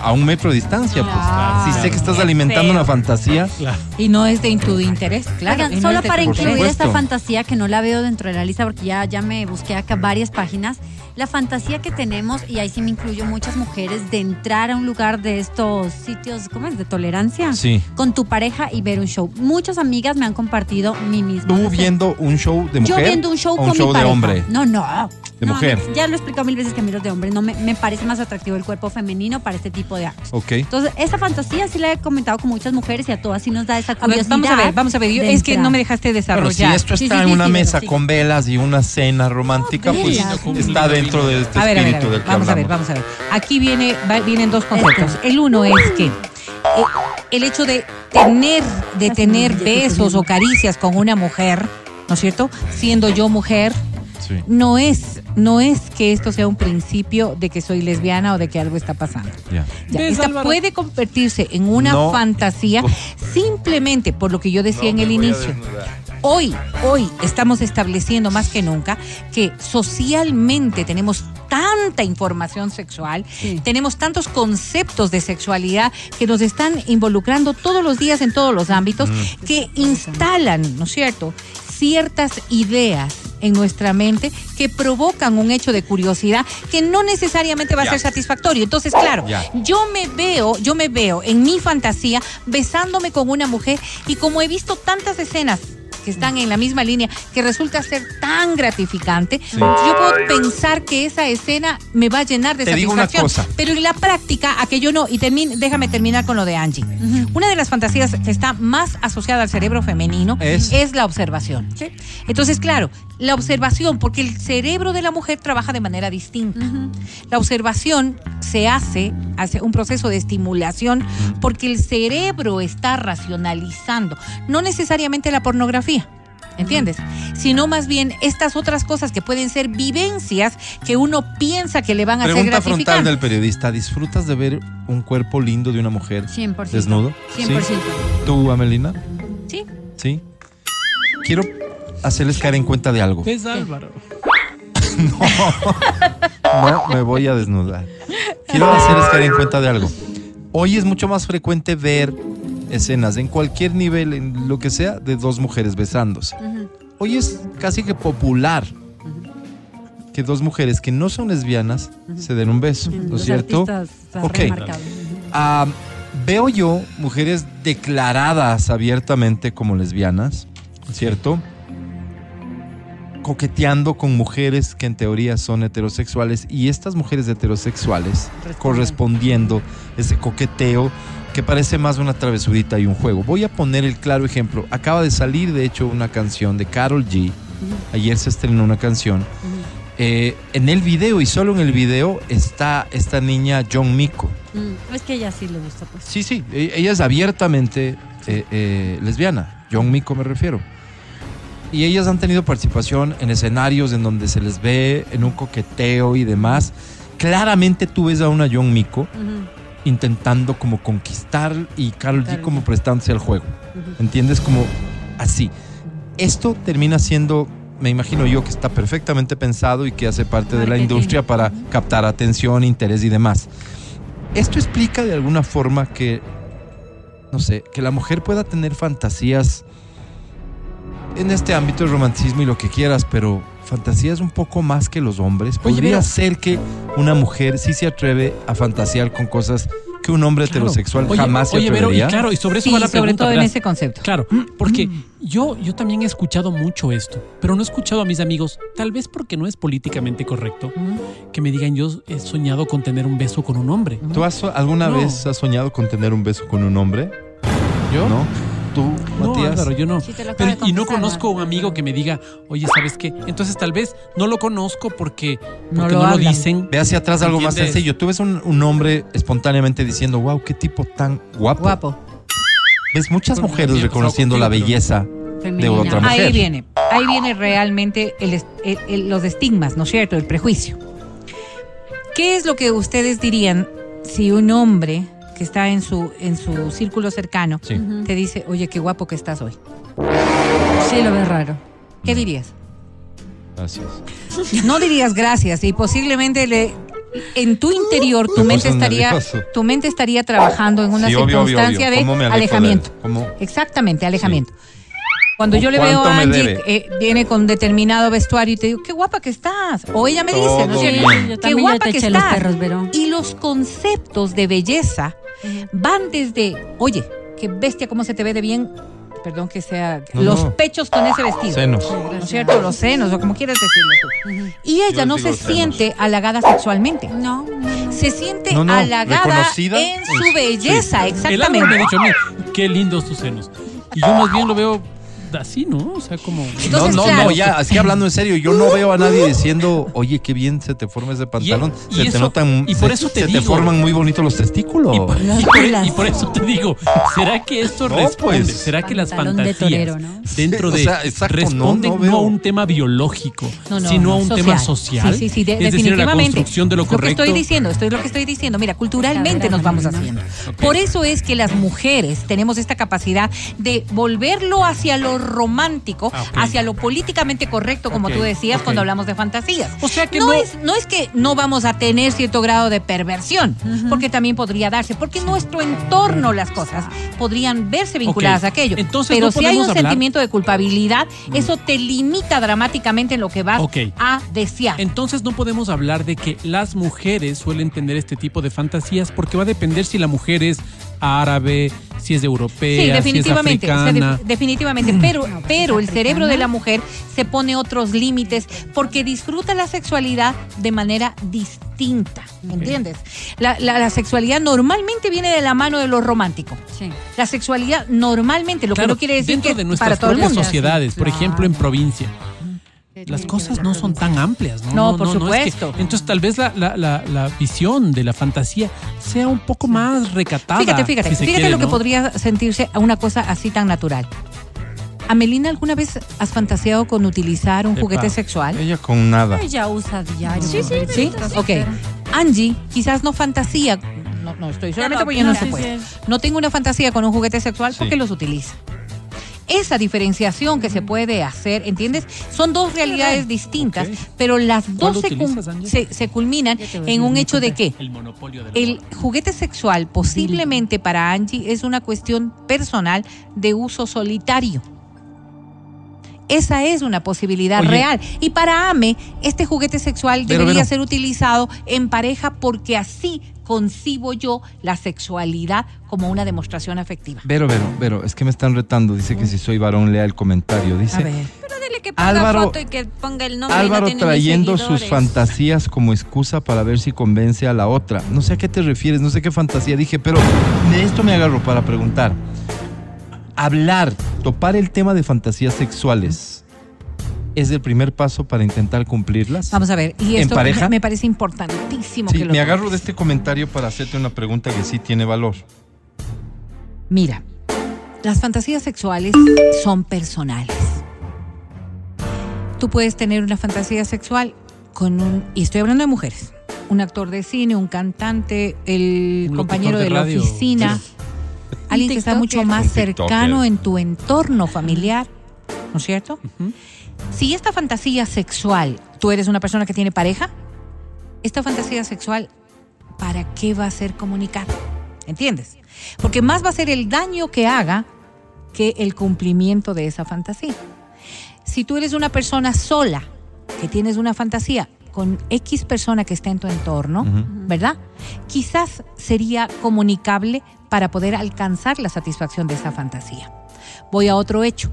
a un metro de distancia. Claro. Pues. Si sé que estás alimentando una fantasía. Claro. Y no es de tu interés, claro. Oigan, no solo para incluir esta fantasía que no la veo dentro de la lista porque ya, ya me busqué acá varias páginas. La fantasía que tenemos, y ahí sí me incluyo muchas mujeres, de entrar a un lugar de estos sitios, ¿cómo es? De tolerancia. Sí. Con tu pareja y ver un show. Muchas amigas me han compartido mi misma. ¿Tú viendo un show de mujer? Yo viendo un show o con un show mi de pareja. hombre? No, no. De No, mujer. no, ya lo he explicado mil veces que a mí los de hombre no me, me parece más atractivo el cuerpo femenino para este tipo de actos. Ok. Entonces, esa fantasía sí la he comentado con muchas mujeres y a todas sí nos da esa A ver, curiosidad. vamos a ver, vamos a ver. Yo- es que no me dejaste desarrollar. si esto está sí, en sí, una sí, mesa sí. con velas y una cena romántica, No, pues está dentro de este a ver, a ver, a espíritu ver, del que vamos a ver, vamos a ver. Aquí viene, va- vienen dos conceptos. El uno es que eh, el hecho de tener, de tener besos o caricias con una mujer, ¿no es cierto? Siendo yo mujer, Sí. no es, no es que esto sea un principio de que soy lesbiana o de que algo está pasando. Ya. Ya, ¿Ves, esta Álvaro? puede convertirse en una No. fantasía simplemente por lo que yo decía en el inicio. Hoy, hoy estamos estableciendo más que nunca que socialmente tenemos tanta información sexual, tenemos tantos conceptos de sexualidad que nos están involucrando todos los días en todos los ámbitos, que instalan, ¿no es cierto?, ciertas ideas en nuestra mente que provocan un hecho de curiosidad que no necesariamente va a Ya. ser satisfactorio. Entonces, claro, Ya. yo me veo, yo me veo en mi fantasía besándome con una mujer y como he visto tantas escenas que están en la misma línea, que resulta ser tan gratificante, yo puedo pensar que esa escena me va a llenar de Te digo una satisfacción. cosa. Pero en la práctica, aquello no. Y déjame terminar con lo de Angie. Una de las fantasías que está más asociada al cerebro femenino Es- es, la observación. ¿sí? Entonces, claro, la observación, porque el cerebro de la mujer trabaja de manera distinta. La observación se hace, hace un proceso de estimulación porque el cerebro está racionalizando, no necesariamente la pornografía. ¿Entiendes? Sino más bien estas otras cosas que pueden ser vivencias que uno piensa que le van a ser Pregunta frontal gratificantes. del periodista. ¿Disfrutas de ver un cuerpo lindo de una mujer 100%. desnudo? 100%. ¿Sí? ¿Tú, Amelina? Sí. Sí. Quiero hacerles caer en cuenta de algo. ¿Ves, Álvaro? No me voy a desnudar. Quiero hacerles caer en cuenta de algo. Hoy es mucho más frecuente ver escenas en cualquier nivel, en lo que sea, de dos mujeres besándose. Hoy es casi que popular que dos mujeres que no son lesbianas se den un beso, ¿no es cierto? Ok. Ah, veo yo mujeres declaradas abiertamente como lesbianas, ¿cierto? Coqueteando con mujeres que en teoría son heterosexuales y estas mujeres heterosexuales correspondiendo ese coqueteo que parece más una travesudita y un juego. Voy a poner el claro ejemplo. Acaba de salir, de hecho, una canción de Carol G. Ayer se estrenó una canción. Eh, en el video y solo en el video está esta niña John Miko. Mm, Es que ella sí le gusta, pues. Sí, sí, e- ella es abiertamente eh, eh, lesbiana, John Miko me refiero. Y ellas han tenido participación en escenarios en donde se les ve en un coqueteo y demás. Claramente tú ves a una John Miko intentando como conquistar y Carol G como prestándose al juego. ¿Entiendes? Como así. Esto termina siendo, me imagino yo, que está perfectamente pensado y que hace parte de la industria para captar atención, interés y demás. Esto explica de alguna forma que, no sé, que la mujer pueda tener fantasías en este ámbito del romanticismo y lo que quieras, pero fantasías un poco más que los hombres. Oye, Podría pero- ser que una mujer sí se atreve a fantasear con cosas que un hombre Claro. heterosexual Oye, jamás se Oye, Vero, y atrevería. claro, y sobre eso Sí, va la sobre pregunta. todo en verás. ese concepto. Claro, porque yo, yo también he escuchado mucho esto, pero no he escuchado a mis amigos, tal vez porque no es políticamente correcto, que me digan yo he soñado con tener un beso con un hombre. ¿Tú has alguna No. vez has soñado con tener un beso con un hombre? ¿Yo? ¿No? ¿Tú, No, Matías? Álvaro, yo no. Sí te lo acabo Pero- de y no conozco a un amigo que me diga, oye, ¿sabes qué? Entonces tal vez no lo conozco porque, No porque lo no lo, dicen. Ve hacia atrás algo más sencillo. Tú ves un, un hombre espontáneamente diciendo, wow, qué tipo tan guapo. Guapo. Ves muchas Pues, mujeres sí, reconociendo pues, la belleza. Femenina. otra mujer. Ahí viene, ahí viene realmente el est- el- el- los estigmas, ¿no es cierto? El prejuicio. ¿Qué es lo que ustedes dirían si un hombre que está en su, en su círculo cercano Sí. te dice, oye, qué guapo que estás hoy? Sí, lo ves raro. ¿Qué dirías? Gracias. No dirías gracias y posiblemente le, en tu interior tu Me mente estaría nervioso. tu mente estaría trabajando en una Sí, obvio, obvio, circunstancia obvio. ¿Cómo me de de él? alejamiento. Cuando ¿Cu- yo le veo a Angie, eh, viene con determinado vestuario y te digo, qué guapa que estás. O ella me dice, ¿no. Yo Qué guapa que los estás. perros. Y los conceptos de belleza van desde, oye, qué bestia, cómo se te ve de bien. Perdón que sea, No, los no. pechos con ese vestido. Senos. ¿No es cierto? Los senos, o como quieras decirlo tú. Y ella Yo no se senos. siente halagada sexualmente. No, no. Se siente No, no, halagada reconocida en su belleza, El exactamente. me ha dicho qué lindos tus senos. Y yo más bien lo veo así, ¿no? O sea, como... No, Entonces, no, claro. no, ya, así hablando en serio, yo no veo a nadie diciendo, oye, qué bien se te forma ese pantalón, y se te eso- notan, y por se- eso te se digo. forman muy bonitos los testículos. Y por, y por- y por eso te digo, ¿será que esto No, responde? pues. ¿Será que las Pantalón de fantasías torero, ¿no? dentro Sí, de o sea, exacto, responden no, no, a un tema biológico, No, no, sino a un social. tema social? Sí, sí, sí, de- es decir, a la definitivamente. construcción de lo que correcto. estoy diciendo, esto es lo que estoy diciendo. Mira, culturalmente nos vamos haciendo. Por eso es que las mujeres tenemos esta capacidad de volverlo hacia lo romántico, Ah, hacia lo políticamente correcto, como tú decías cuando hablamos de fantasías. O sea que no, no- es, no es que no vamos a tener cierto grado de perversión, porque también podría darse, porque en nuestro entorno las cosas podrían verse vinculadas a aquello. Entonces, Pero no si hay un hablar- sentimiento de culpabilidad, eso te limita dramáticamente en lo que vas a desear. Entonces no podemos hablar de que las mujeres suelen tener este tipo de fantasías porque va a depender si la mujer es árabe, si es europea, Sí, definitivamente, si es o sea, de- africana. definitivamente, pero, pero el cerebro de la mujer se pone otros límites porque disfruta la sexualidad de manera distinta, ¿entiendes? La, la- la sexualidad normalmente viene de la mano de lo romántico. Sí. La sexualidad normalmente, lo Claro, que no quiere decir dentro que de para nuestras todo el mundo. sociedades, por Claro. ejemplo en provincia. Las cosas no son tan amplias, ¿no? No, por es que- supuesto. entonces tal vez la, la- la- la visión de la fantasía sea un poco más recatada. Fíjate, fíjate, si fíjate quiere, lo que podría sentirse a una cosa así tan natural. Amelina, ¿alguna vez has fantaseado con utilizar un Epa. juguete sexual? Ella con nada. Ella usa diario. Sí, sí, ¿Sí? Ok. Angie quizás no fantasía. No, no estoy solamente porque yo no se puede. No tengo una fantasía con un juguete sexual Sí. porque los utiliza. Esa diferenciación que se puede hacer, ¿entiendes? Son dos realidades distintas, pero las ¿Cuál dos se, utilizas, cum- Angie? se, se culminan en un hecho de qué? El monopolio El juguete sexual posiblemente para Angie es una cuestión personal de uso solitario. Esa es una posibilidad Oye. real. Y para Ame, este juguete sexual Pero, debería pero- ser utilizado en pareja porque así concibo yo la sexualidad como una demostración afectiva. Vero, Vero, Vero, es que me están retando. Dice que si soy varón, lea el comentario. A Dice, ver. Pero dile que ponga Álvaro- foto y que ponga el nombre. no Álvaro trayendo sus fantasías como excusa para ver si convence a la otra. No sé a qué te refieres, no sé qué fantasía dije, pero de esto me agarro para preguntar. Hablar, topar el tema de fantasías sexuales, ¿es el primer paso para intentar cumplirlas? Vamos a ver. Y ¿En esto pareja? me- parece importantísimo Sí, que lo me agarro de este comentario para hacerte una pregunta que sí tiene valor. Mira, las fantasías sexuales son personales. Tú puedes tener una fantasía sexual con un, y estoy hablando de mujeres, un actor de cine, un cantante, el Un compañero de, de la radio. oficina, alguien que está mucho más cercano en tu entorno familiar, ¿no es cierto? Si esta fantasía sexual, tú eres una persona que tiene pareja, esta fantasía sexual, ¿para qué va a ser comunicada? ¿Entiendes? Porque más va a ser el daño que haga que el cumplimiento de esa fantasía. Si tú eres una persona sola, que tienes una fantasía con X persona que está en tu entorno. ¿verdad? Quizás sería comunicable para poder alcanzar la satisfacción de esa fantasía. Voy a otro hecho.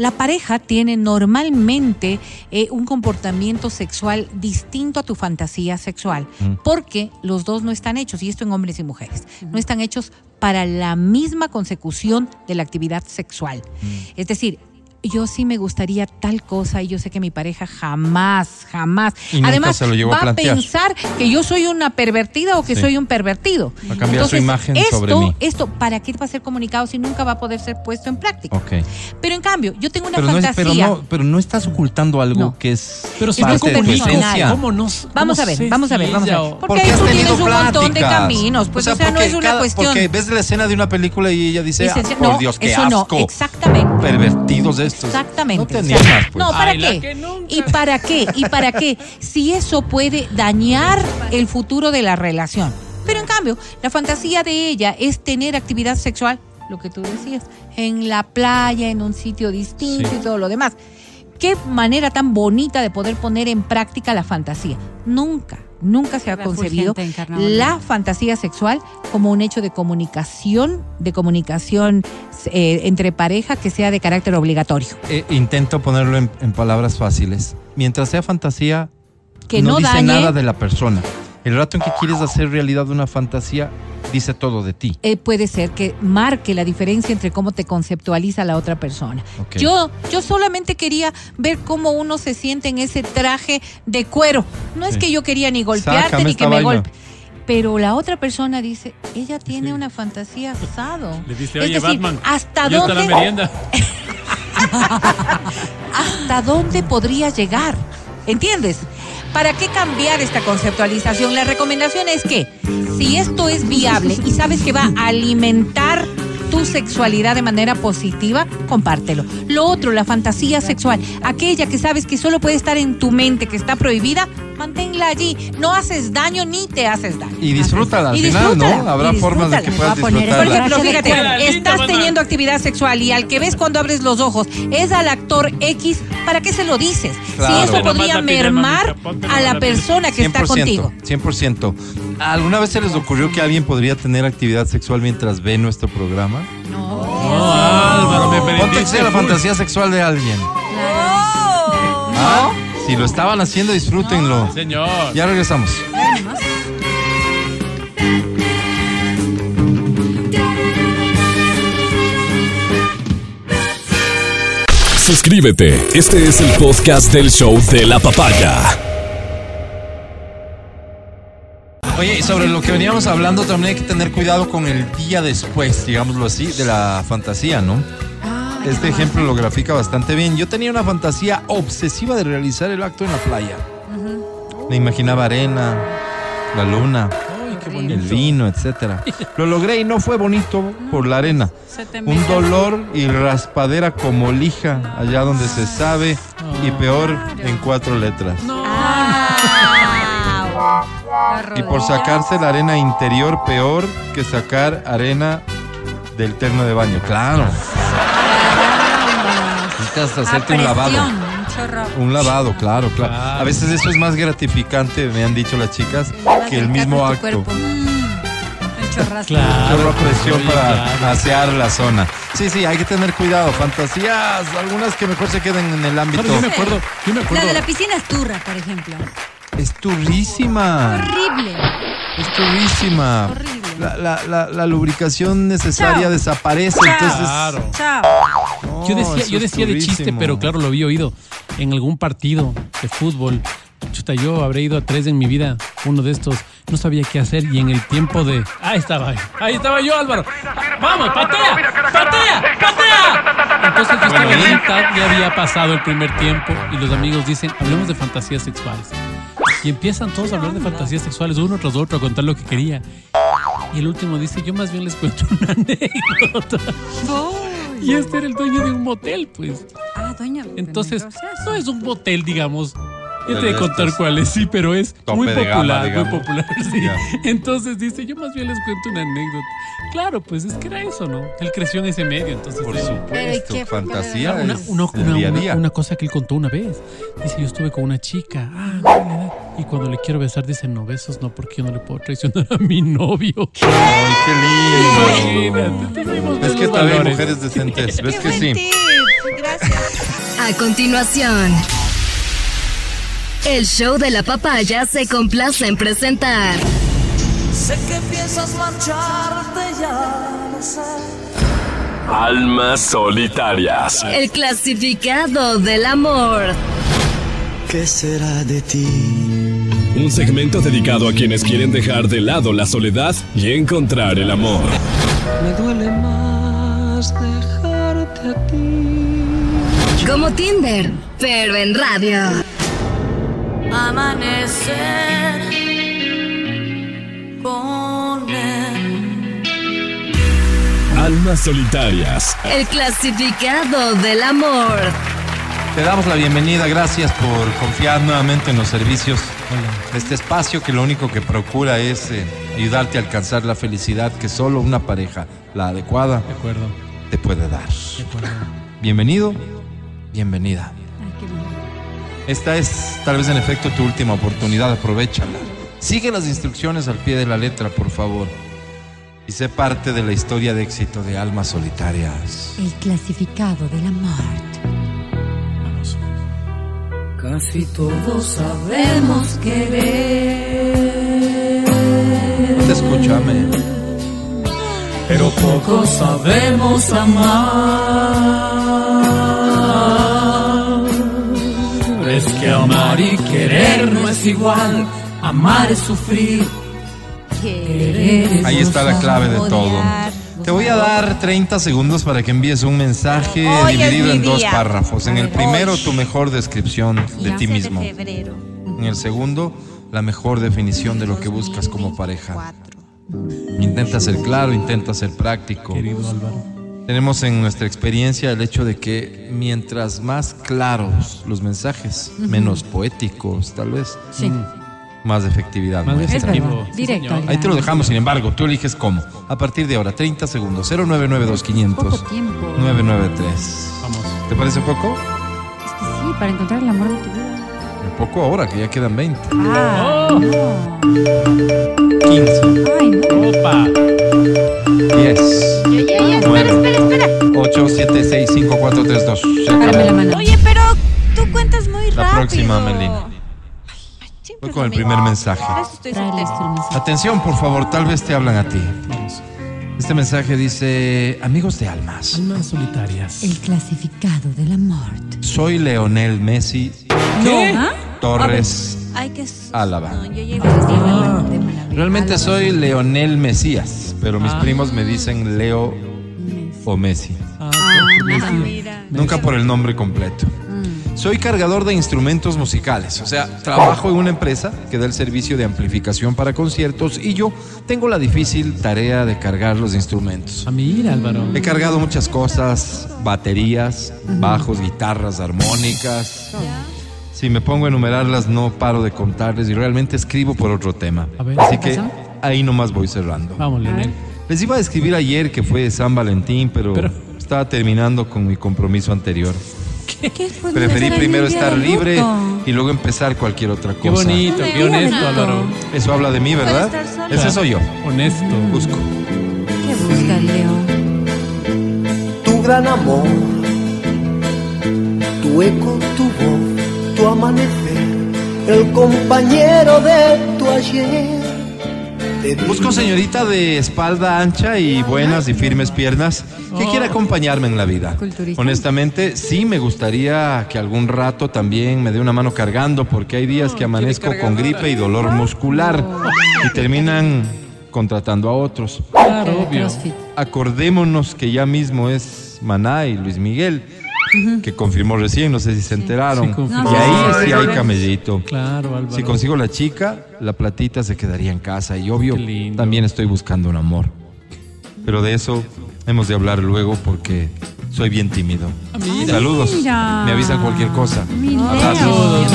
La pareja tiene normalmente eh, un comportamiento sexual distinto a tu fantasía sexual, Mm. porque los dos no están hechos, y esto en hombres y mujeres, no están hechos para la misma consecución de la actividad sexual. Es decir, yo sí me gustaría tal cosa y yo sé que mi pareja jamás, jamás. Y nunca Además, se lo a va a, plantear. pensar que yo soy una pervertida o que Sí. soy un pervertido. Va a cambiar su imagen esto, sobre mí. Esto, ¿para qué va a ser comunicado si nunca va a poder ser puesto en práctica? Ok. Pero en cambio, yo tengo una Pero no, es- fantasía. pero, no, pero no estás ocultando algo No. que es Pero si parte de tu. ¿cómo nos, Vamos cómo a ver, vamos a ver, vamos a ver. o- Porque ahí tú tienes un montón de caminos, pues, o sea, no es una cada- cuestión- Porque ves la escena de una película y ella dice, ah, por no, Dios, qué eso asco. no, exactamente. Pervertidos, es estos. Exactamente. No te animas, pues. No, ¿para Ay, qué? ¿Y para qué? ¿Y para qué? Si eso puede dañar el futuro de la relación. Pero en cambio, la fantasía de ella es tener actividad sexual, lo que tú decías, en la playa, en un sitio distinto Sí. y todo lo demás. Qué manera tan bonita de poder poner en práctica la fantasía. Nunca, nunca se ha concebido la fantasía sexual como un hecho de comunicación, de comunicación eh, entre pareja que sea de carácter obligatorio. Eh, intento ponerlo en, en palabras fáciles. Mientras sea fantasía, Que no, no, dice dañe. nada de la persona. El rato en que quieres hacer realidad una fantasía, dice todo de ti. eh, puede ser que marque la diferencia entre cómo te conceptualiza la otra persona. Yo, yo solamente quería ver cómo uno se siente en ese traje de cuero. No es que yo quería ni golpearte Sácame ni que me vaina. golpe. Pero la otra persona dice, ella tiene una fantasía asado. Le dice, es oye, decir, Batman, ¿hasta ya está la dónde, merienda. hasta dónde podría llegar? ¿Entiendes? ¿Para qué cambiar esta conceptualización? La recomendación es que si esto es viable y sabes que va a alimentar tu sexualidad de manera positiva, compártelo. Lo otro, la fantasía sexual, aquella que sabes que solo puede estar en tu mente, que está prohibida, manténla allí. No haces daño ni te haces daño. Y disfrútala al Y final, disfrútala, ¿no? Habrá y formas de que puedas Voy a poner- Por disfrutarla. ejemplo, fíjate, estás teniendo actividad sexual y al que ves cuando abres los ojos es al actor X, ¿para qué se lo dices? Claro. Si eso podría mermar a la persona que está 100%, contigo. 100%. ¿Alguna vez se les ocurrió que alguien podría tener actividad sexual mientras ve nuestro programa? No, Álvaro, me la fantasía sexual de alguien. ¿Ah? Si lo estaban haciendo, disfrútenlo. Señor. Ya regresamos. Suscríbete. Este es el podcast del show de la papaya. Oye, y sobre lo que veníamos hablando, también hay que tener cuidado con el día después, digámoslo así, de la fantasía, ¿no? Este ejemplo lo grafica bastante bien. Yo tenía una fantasía obsesiva de realizar el acto en la playa. Me imaginaba arena, la luna, Ay, qué el vino, etcétera. Lo logré y no fue bonito por la arena. Un dolor y raspadera como lija, allá donde se sabe, y peor en cuatro letras. Y por sacarse la arena interior, peor que sacar arena del terno de baño. Claro. Necesitas A hacerte un lavado. un chorro. Un lavado, claro, claro. Claro. A veces eso es más gratificante, me han dicho las chicas, que el mismo acto. El chorrazo. Claro. Chorro presión para claro. asear la zona. Sí, sí, hay que tener cuidado. Fantasías, algunas que mejor se queden en el ámbito. Claro, yo me acuerdo, yo me acuerdo. La de la piscina es turra, por ejemplo. Es turrísima. Horrible. Es turrísima. Horrible. La, la- la- la lubricación necesaria Chao. desaparece. Chao. Entonces, Claro. Chao. no, Yo decía, yo decía de chiste, pero claro, lo había oído en algún partido de fútbol. Chuta, yo habré ido a tres en mi vida, uno de estos. No sabía qué hacer y en el tiempo de... Ahí estaba, ahí estaba yo, Álvaro. ¡Vamos, patea! ¡Patea! ¡Patea! Entonces yo estaba a la mitad, ya había pasado el primer tiempo y los amigos dicen, hablemos de fantasías sexuales. Y empiezan todos a hablar de fantasías sexuales, uno tras otro, a contar lo que quería. Y el último dice, yo más bien les cuento una anécdota. Y este era el dueño de un motel, pues. Ah, doña. Entonces, ¿qué me no es un motel, digamos. Ya te voy a contar cuál es, sí, pero es muy gama, popular, muy popular, sí. Ya. Entonces dice, yo más bien les cuento una anécdota. Claro, pues es que era eso, ¿no? Él creció en ese medio, entonces... Por supuesto, qué fantasía una, una- una- día una- día. una cosa que él contó una vez. Dice, yo estuve con una chica. Ah. Y cuando le quiero besar, dice, no besos, no, porque yo no le puedo traicionar a mi novio. Ay, qué lindo. Imagínate, tenemos Es que también valores. mujeres decentes, ¿ves Qué que sí? tip. Gracias. A continuación, el show de la papaya se complace en presentar Sé que piensas marcharte, ya sé. Almas solitarias. el clasificado del amor. ¿Qué será de ti? Un segmento dedicado a quienes quieren dejar de lado la soledad y encontrar el amor. Me duele más dejarte a ti. Como Tinder, pero en radio. Amanecer con él. Almas solitarias. El clasificado del amor. Te damos la bienvenida, gracias por confiar nuevamente en los servicios de este espacio que lo único que procura es eh, ayudarte a alcanzar la felicidad que solo una pareja, la adecuada, De acuerdo, te puede dar. de acuerdo. Bienvenido, bienvenida. Esta es tal vez en efecto tu última oportunidad, aprovechala. Sigue las instrucciones al pie de la letra, por favor. Y sé parte de la historia de éxito de almas solitarias. El clasificado del amor. Vamos. Casi todos sabemos querer, No te escucho, amén. pero pocos sabemos amar. Es que amar y querer no es igual, amar es sufrir. Querer es Ahí está la clave de todo. Te voy a dar 30 segundos para que envíes un mensaje Hoy dividido en dos día. párrafos. En el primero, tu mejor descripción de ti 15 mismo. En el segundo, la mejor definición de lo que buscas como pareja. Intenta ser claro, intenta ser práctico. Querido Álvaro. Tenemos en nuestra experiencia el hecho de que mientras más claros los mensajes, menos poéticos tal vez, Sí. Más efectividad Más efectivo. Sí, Directo. Ahí te lo dejamos, sin embargo, tú eliges cómo. A partir de ahora, 30 segundos, 0992 500 Poco tiempo. 993. Vamos. ¿Te parece poco? Es que sí, para encontrar el amor de tu vida. Un poco ahora, que ya quedan 20. Ah, Oh. no. 15, Ay, no. Opa. 10, 9, 8, 7, 6, 5, 4, 3, 2. Se Párame la mano. Oye, pero tú cuentas muy La rápido. próxima, Melina. Voy con el primer mensaje. Este. Atención, por favor, tal vez te hablan a ti. Este mensaje dice, amigos de almas, Almas solitarias. El clasificado del amor. soy Leonel Messi ¿Qué? ¿Ah? Torres. Que Álava. No, yo llego a De maravilla. Realmente soy Leonel Mesías, pero mis Ah. primos me dicen Leo o Messi. Ah, Ah, mira. Nunca por el nombre completo. Soy cargador de instrumentos musicales, o sea, trabajo en una empresa que da el servicio de amplificación para conciertos y yo tengo la difícil tarea de cargar los instrumentos. Ah, mira, Álvaro. He cargado muchas cosas, baterías, bajos, guitarras, armónicas. Si me pongo a enumerarlas no paro de contarles y realmente escribo por otro tema. A. Así ¿Qué que ahí nomás voy cerrando. Vamos, Leonel. Les iba a escribir ayer que fue San Valentín, pero, Pero- estaba terminando con mi compromiso anterior. ¿Qué fue? Preferí primero estar libre y luego empezar cualquier otra cosa. Qué bonito, qué honesto. Álvaro. Eso habla de mí, ¿verdad? Ese soy yo. Honesto. Busco. ¿Qué busca el Leo? tu gran amor, tu eco, tu voz, tu amanecer, el compañero de tu ayer. Busco señorita de espalda ancha y buenas y firmes piernas que quiera acompañarme en la vida. Honestamente, sí me gustaría que algún rato también me dé una mano cargando porque hay días que amanezco con gripe y dolor muscular y terminan contratando a otros. Claro, obvio. Acordémonos que ya mismo es Maná y Luis Miguel, que confirmó recién, no sé si se enteraron. Sí, y ahí Sí, hay camellito. Claro, Álvaro. Si consigo la chica, la platita se quedaría en casa y obvio, también estoy buscando un amor. Pero de eso hemos de hablar luego porque soy bien tímido. Saludos. Mira. Me avisan cualquier cosa. Mi Abrazos.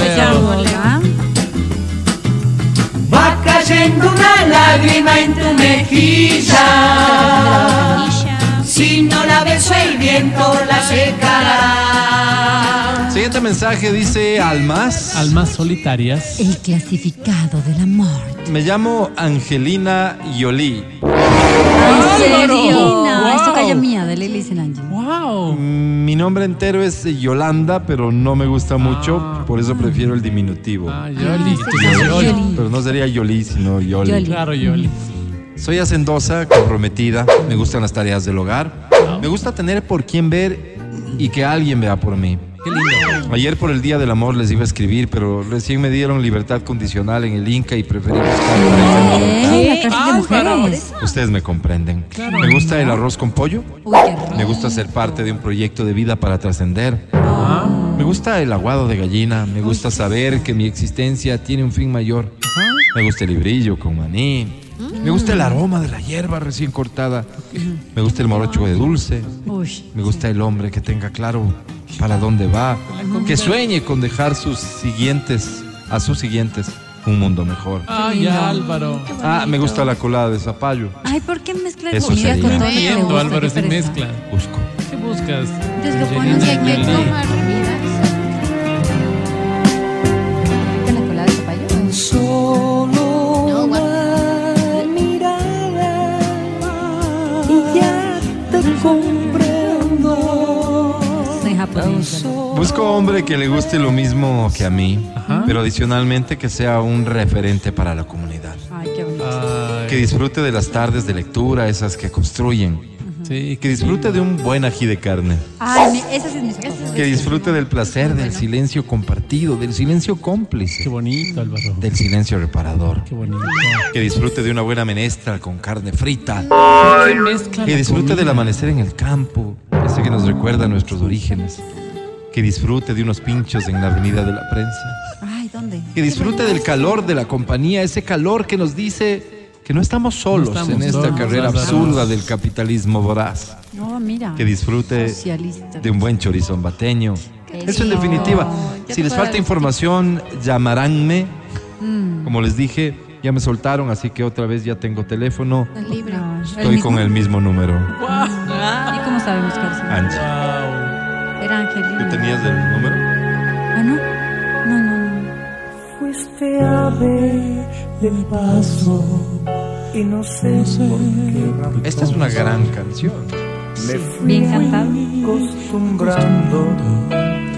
Va cayendo una lágrima en tu mejilla. El viento la secará. Siguiente mensaje dice Almas. Almas solitarias. El clasificado del amor. Me llamo Angelina Yoli. ¿En serio? Wow. Esto calla mía, de. ¡Wow! Mi nombre entero es Yolanda, pero no me gusta mucho, por eso prefiero el diminutivo. Ah, Yoli. Ah, Yoli. Yoli. Pero no sería Yoli, sino Yoli. Yoli. Claro, Yoli. Soy hacendosa, comprometida, me gustan las tareas del hogar. Me gusta tener por quién ver y que alguien vea por mí. Qué lindo. Ayer por el Día del Amor les iba a escribir, pero recién me dieron libertad condicional en el Inca y preferí buscar. Ustedes me comprenden. Claro. Me gusta el arroz con pollo, Uy, me gusta ser parte de un proyecto de vida para trascender. Ah, Me gusta el aguado de gallina, me gusta saber que mi existencia tiene un fin mayor. Me gusta el librillo con maní, Me gusta el aroma de la hierba recién cortada. Me gusta el morocho de dulce. Uy. Me gusta el hombre que tenga claro para dónde va. Que sueñe con dejar sus siguientes, a sus siguientes, un mundo mejor. Ay, Álvaro. Ah, me gusta la colada de zapallo. Ay, ¿por qué mezclar Eso comida con todo lo que? Álvaro, pereza. mezcla. Busco. ¿Qué buscas? Dios comprendo. Soy. Busco hombre que le guste lo mismo que a mí, Ajá. pero adicionalmente que sea un referente para la comunidad. Ay, qué bonito. Ay, Que disfrute de las tardes de lectura, esas que construyen. Sí, Que disfrute de un buen ají de carne. Ay, me- sí es. Que disfrute del placer del silencio compartido, del silencio Qué cómplice, bonito, Álvaro. del silencio reparador. Qué bonito. Que disfrute de una buena menestra con carne frita. ¿Qué mezcla Que disfrute comida? del amanecer en el campo, ese que nos recuerda a nuestros orígenes. Que disfrute de unos pinchos en la avenida de la prensa. Ay, ¿dónde? Que disfrute del calor de la compañía, ese calor que nos dice que no estamos solos No estamos en esta solos, carrera absurda del capitalismo voraz. No, mira. Que disfrute Socialista. de un buen chorizón bateño. Eso en definitiva. Si les falta información, llamaránme. Mm, Como les dije, ya me soltaron, así que otra vez ya tengo teléfono. libre. Estoy con el mismo número. ¿Y cómo sabemos que eres? Angie. Wow. Era Angelina. ¿Tú tenías el número? Ah, no. No, no, no. Fuiste ave de paso y no sé por qué razón Esta es una gran canción. me fui acostumbrando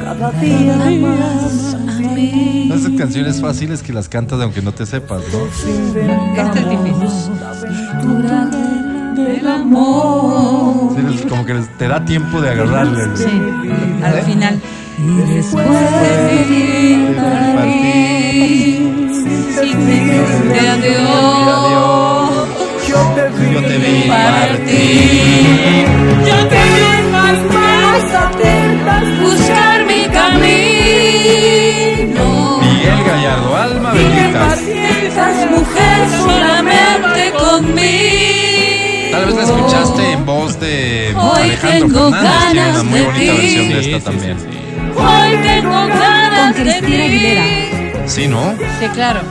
cada día más a ti. Esas canciones fáciles que las cantas aunque no te sepas, ¿no? Esta es difícil. del amor. Sí, les- como que te da tiempo de agarrarle. ¿no? Sí, al final. Si te Adiós. yo te vi, Yo te vi partir. Yo te vi más más atentas buscar mi camino. Miguel Gallardo, alma bendita. mujer, solamente conmigo. Tal vez la escuchaste en voz de Hoy Alejandro tengo Fernández. Tiene una ganas muy de bonita ti. versión de esta sí, también. sí, sí. Hoy tengo ganas Con de Cristina Aguilera. ti. Sí, ¿no? Sí, claro.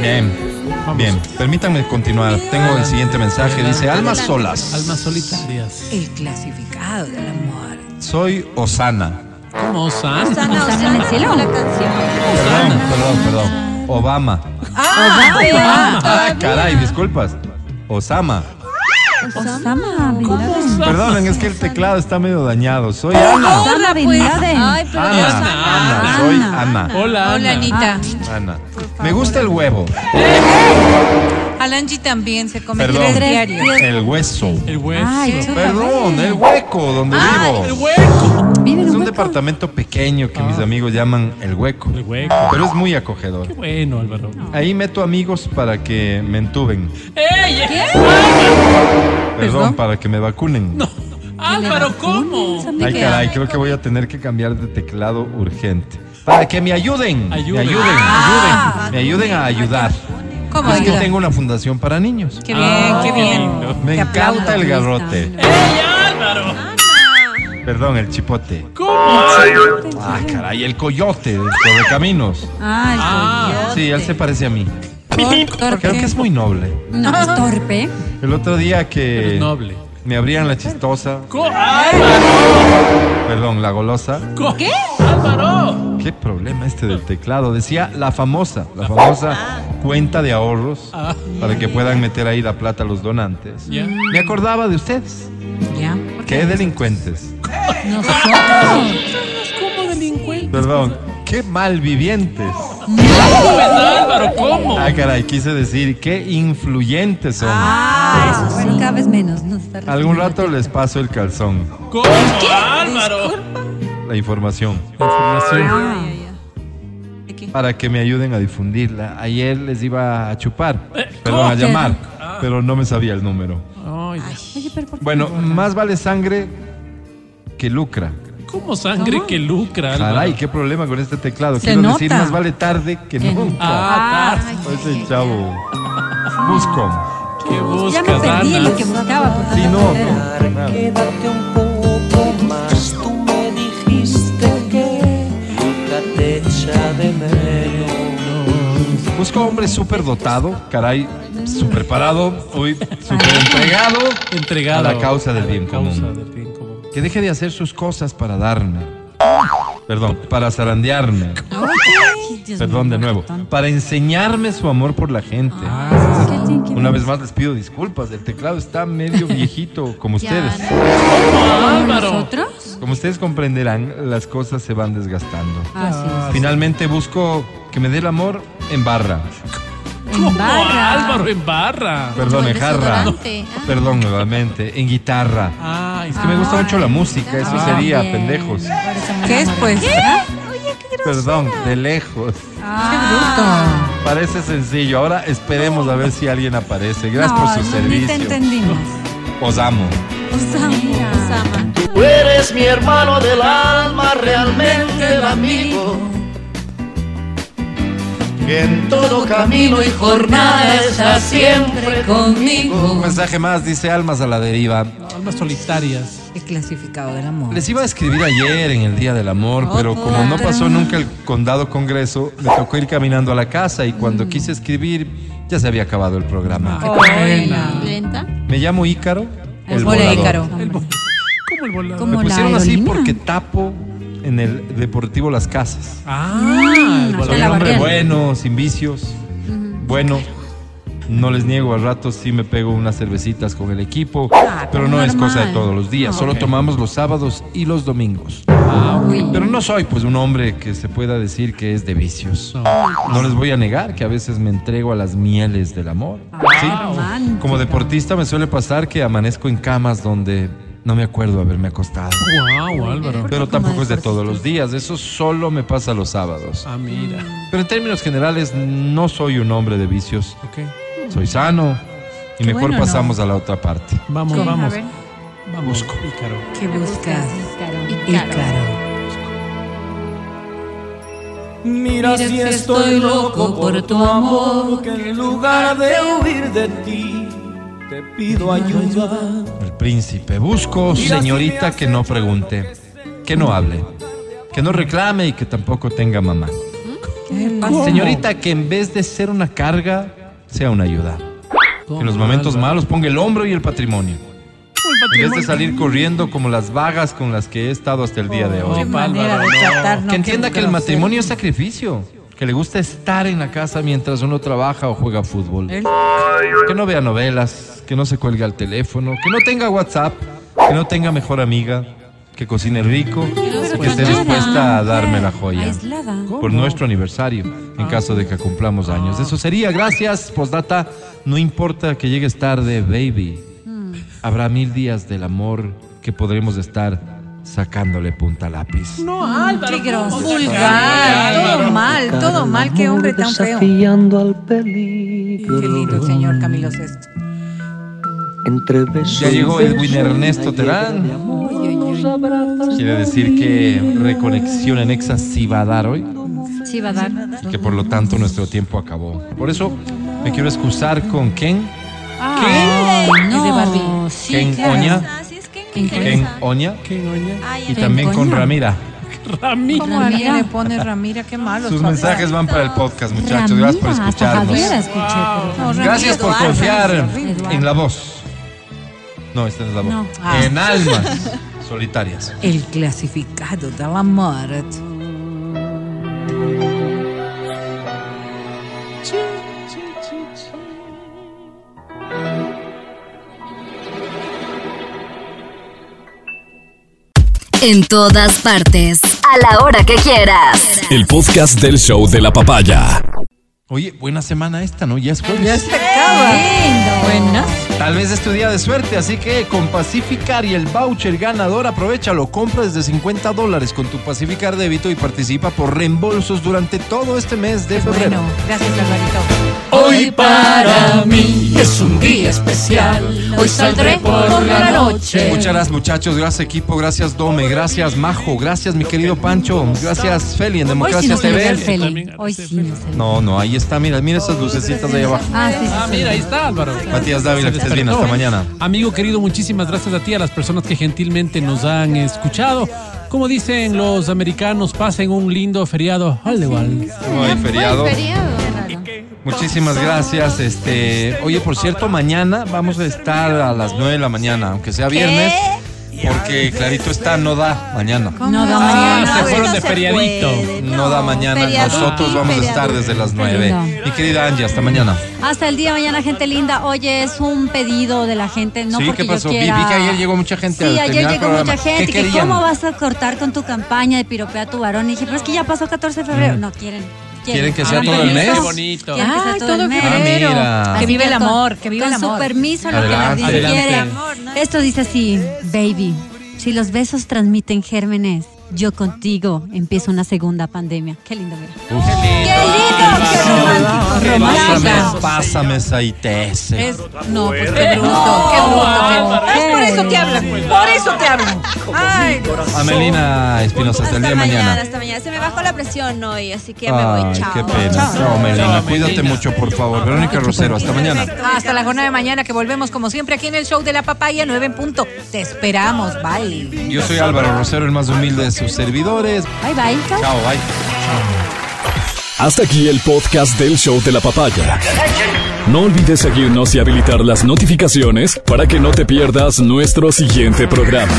Bien. Bien, permítanme continuar. Tengo el siguiente mensaje. Dice, almas solas. Almas solitarias. El clasificado del amor. Soy Osana. ¿Cómo Osana? Sana, ¿Están en el Osana, cielo? la canción. Perdón, perdón, perdón. Obama. Ah, Ah, caray, disculpas. Osama. Osama Bin Laden. Perdonen, es que el teclado está medio dañado. Soy Ana. Osama Bin Laden. Ay, pero Ana, Osana. Ana, soy Ana. Hola, Hola, Ana. Anita. Ana. Me gusta el huevo, Alangi también se come Perdón. tres diarios. el hueso. El hueso. Ay, Perdón, el hueco donde el vivo. hueco. Vive en Es un hueco. departamento pequeño que mis amigos llaman el hueco, El hueco. pero es muy acogedor. Qué bueno, Álvaro. Ahí meto amigos para que me entuben. ¡Ey! Perdón, ¿Perdón? para que me vacunen. No. Álvaro, ¿cómo? Ay, caray, creo que voy a tener que cambiar de teclado urgente. Para que me ayuden. Ayuden. Me ayuden. Ah. Me ayuden a ayudar. ¿Cómo Es que tengo una fundación para niños. Qué bien, Ah, qué qué bien. lindo. Me Te encanta aplaudo. el garrote. ¡Ey, Álvaro! Perdón, el chipote. ¿Cómo? Ah, caray, el coyote del Correcaminos. Ay, Ah. Sí, él se parece a mí. ¿Por Creo que es muy noble. no, es torpe. El otro día que noble. me abrían la chistosa, ¿Cómo? ¡Álvaro! perdón, la golosa. ¿Qué? ¡Álvaro! Qué problema este del teclado. Decía la famosa, la famosa cuenta de ahorros Ah. para que puedan meter ahí la plata los donantes. Me acordaba de ustedes. Qué delincuentes. ¿Cómo delincuente? Perdón, qué malvivientes. ¿Cómo es, Álvaro? ¿Cómo? Ah, caray, quise decir qué influyentes son. Ah, eso sí. Cada vez menos. nos está Algún rato les paso el calzón, ¿Cómo? Álvaro. la información, Información. para que me ayuden a difundirla. Ayer les iba a chupar, Eh, perdón, a llamar, pero no me sabía el número. Ay, Oye, pero ¿por qué? Bueno, más vale sangre que lucra. ¿Cómo sangre que lucra, Álvaro? Caray, qué problema con este teclado. Se Quiero nota. decir, más vale tarde que nunca. Ah, Ay, Ese chavo. Busco. ¿Qué Ya buscas, me perdí en Ana? lo que buscaba. por Sí, tanta no, no. Quédate un poco más, tú me dijiste que nunca te echa de menos. Busco hombre súper dotado, caray, súper parado, uy, súper entregado Entregado a la causa del a la bien causa común. del bien común. Que deje de hacer sus cosas para darme. Perdón, para zarandearme. Perdón de nuevo. Para enseñarme su amor por la gente. Ah, ¿Qué tiene que Una vez más les pido disculpas. El teclado está medio viejito, como ustedes. ¿Nosotros? Como ustedes comprenderán, las cosas se van desgastando. Así es. Finalmente busco que me dé el amor en barra. ¿Cómo, En barra. Álvaro en barra. Perdón, en jarra. Ah. Perdón nuevamente. En guitarra. Ah, Es que me gusta mucho la música, eso Ah, sería, Bien. pendejos. ¿Qué es pues? Perdón, de lejos. Ah. Parece sencillo. Ahora esperemos a ver si alguien aparece. Gracias por su No, Ni te servicio. entendimos. Os amo. Osama. Osama. Tú eres mi hermano del alma, realmente el amigo. Que en todo camino y jornada está siempre Un conmigo. mensaje más, dice Almas a la deriva. Almas solitarias. El clasificado del amor. Les iba a escribir ayer en el Día del Amor, pero como no pasó nunca el condado congreso, me tocó ir caminando a la casa y cuando quise escribir ya se había acabado el programa. Qué pena. ¿Lenta? Me llamo Ícaro, el Hola, volador. Ícaro. El ¿Cómo el volador? ¿Cómo? Me la pusieron así aerolínea. porque tapo en el Deportivo Las Casas. Ah, el volador. un hombre bueno, sin vicios, bueno. No les niego, al rato sí me pego unas cervecitas con el equipo, Ah, pero no es cosa de todos los días, solo ok. tomamos los sábados y los domingos. Ah. Pero no soy pues un hombre que se pueda decir que es de vicios. No. No les voy a negar que a veces me entrego a las mieles del amor. Como deportista me suele pasar que amanezco en camas donde no me acuerdo haberme acostado. Wow, Álvaro. Pero tampoco es de todos los días, eso solo me pasa los sábados. Ah, mira. Pero en términos generales no soy un hombre de vicios, Ok. soy sano y Qué mejor bueno, ¿no? pasamos a la otra parte. Vamos, ¿Cómo? vamos. Vamos, Ícaro. ¿Qué buscas? Ícaro. Ícaro. Mira si estoy loco por tu amor, que en lugar de huir de ti, te pido ayuda. El príncipe, busco señorita que no pregunte, que no hable, que no reclame y que tampoco tenga mamá. Señorita que en vez de ser una carga, sea una ayuda. Que en los momentos malos ponga el hombro y el patrimonio. En vez de salir corriendo como las vagas con las que he estado hasta el día de hoy. Que entienda que el matrimonio es sacrificio. Que le gusta estar en la casa mientras uno trabaja o juega fútbol. Que no vea novelas, que no se cuelgue al teléfono, que no tenga WhatsApp, que no tenga mejor amiga, que cocine rico, que esté dispuesta a darme la joya. Aislada. Por nuestro aniversario, en caso de que cumplamos años. Eso sería, gracias, postdata. No importa que llegues tarde, baby. Habrá mil días del amor que podremos estar sacándole punta lápiz. No, Álvaro. Qué grosero. ¿cómo se Vulgar. Todo Álvaro? mal, todo mal. Qué hombre tan feo. Desafiando al peligro. Qué lindo el señor Camilo Sesto. Entre besos Ya llegó Edwin Ernesto Terán. Quiere decir que Reconexión en Exa sí va a dar hoy. Sí, va a dar. y que por lo tanto nuestro tiempo acabó. Por eso me quiero excusar con Ken, Ay, no. Es de Barbie. Sí, Ken claro. Ken Oña ¿Qué oña? y también con. Ramira. ¿Cómo alguien le pone Ramira? Qué malo. Sus mensajes van para el podcast, muchachos. Gracias por Ramira, escucharnos. Gracias por Eduardo, confiar en la voz. No, esta no es la voz. No. Ah. En almas solitarias. El clasificado del amor. En todas partes. A la hora que quieras. El podcast del show de la papaya. Oye, buena semana esta, ¿no? Ya es jueves. se acaba. Buenas. Tal vez es tu día de suerte, así que con Pacificar y el voucher ganador, aprovechalo. Compra desde 50 dólares con tu Pacificar débito y participa por reembolsos durante todo este mes de febrero. Bueno, gracias, Alvarito. Hoy para mí es un día especial. Hoy saldré por la noche. Muchas gracias muchachos, gracias equipo, gracias Dome, gracias Majo, gracias mi querido Pancho, gracias Feli en Hoy sí Democracia TV. Feli. También Hoy sí no se ve. No, no, ahí está, mira, mira esas lucecitas de ahí abajo. Ah, sí, sí, Ah, mira, ahí está Álvaro. Matías Dávila, que estés bien, hasta mañana. Amigo querido, muchísimas gracias a ti, a las personas que gentilmente nos han escuchado. Como dicen los americanos, pasen un lindo feriado. Al igual. Hoy feriado. Qué. Muchísimas gracias. Este, oye, por cierto, mañana vamos a estar a las 9 de la mañana, aunque sea viernes, porque clarito está, no da mañana. No da Ah, mañana. se fueron de feriadito. No da mañana, nosotros vamos a estar desde las 9. lindo. Mi querida Angie, hasta mañana. Hasta el día de mañana, gente linda. Oye, es un pedido de la gente, no sí, porque ¿qué pasó? yo Vi, quiera... vi que ayer llegó mucha gente Sí, ayer llegó mucha gente. ¿Qué que? ¿Cómo vas a cortar con tu campaña de piropea a tu varón? Y dije, pero es que ya pasó 14 de febrero. No, quieren. ¿Quieren que sea Ah, todo el mes? Qué bonito. Quieren que sea todo, todo el mes. Ah, mira. Que vive el con- amor, que vive con el amor. su permiso, lo que Adelante. quiere. Esto dice así, baby, si los besos transmiten gérmenes, yo contigo empiezo una segunda pandemia. Qué lindo, mira. Uf. ¡Qué lindo! ¡Qué romántico! Pásame, romántico. pásame esa ITS. Es, no, pues qué bruto, qué bruto. ¿Qué? Es por eso te hablan, por eso te hablan. Ay, Amelina Espinosa, hasta el día de mañana. hasta mañana. Se me bajó la presión hoy, así que me voy. Ay, Chao. qué pena. Chao. Chao, Melina. Chao, Cuídate mucho, por favor. Verónica Rosero, hasta mañana. hasta la jornada de mañana que volvemos como siempre aquí en el show de la papaya 9 en punto. Te esperamos, bye. Yo soy Álvaro Rosero, el más humilde de sus servidores. Bye, bye. Chao. Chao, bye. Hasta aquí el podcast del show de la papaya. No olvides seguirnos y habilitar las notificaciones para que no te pierdas nuestro siguiente programa.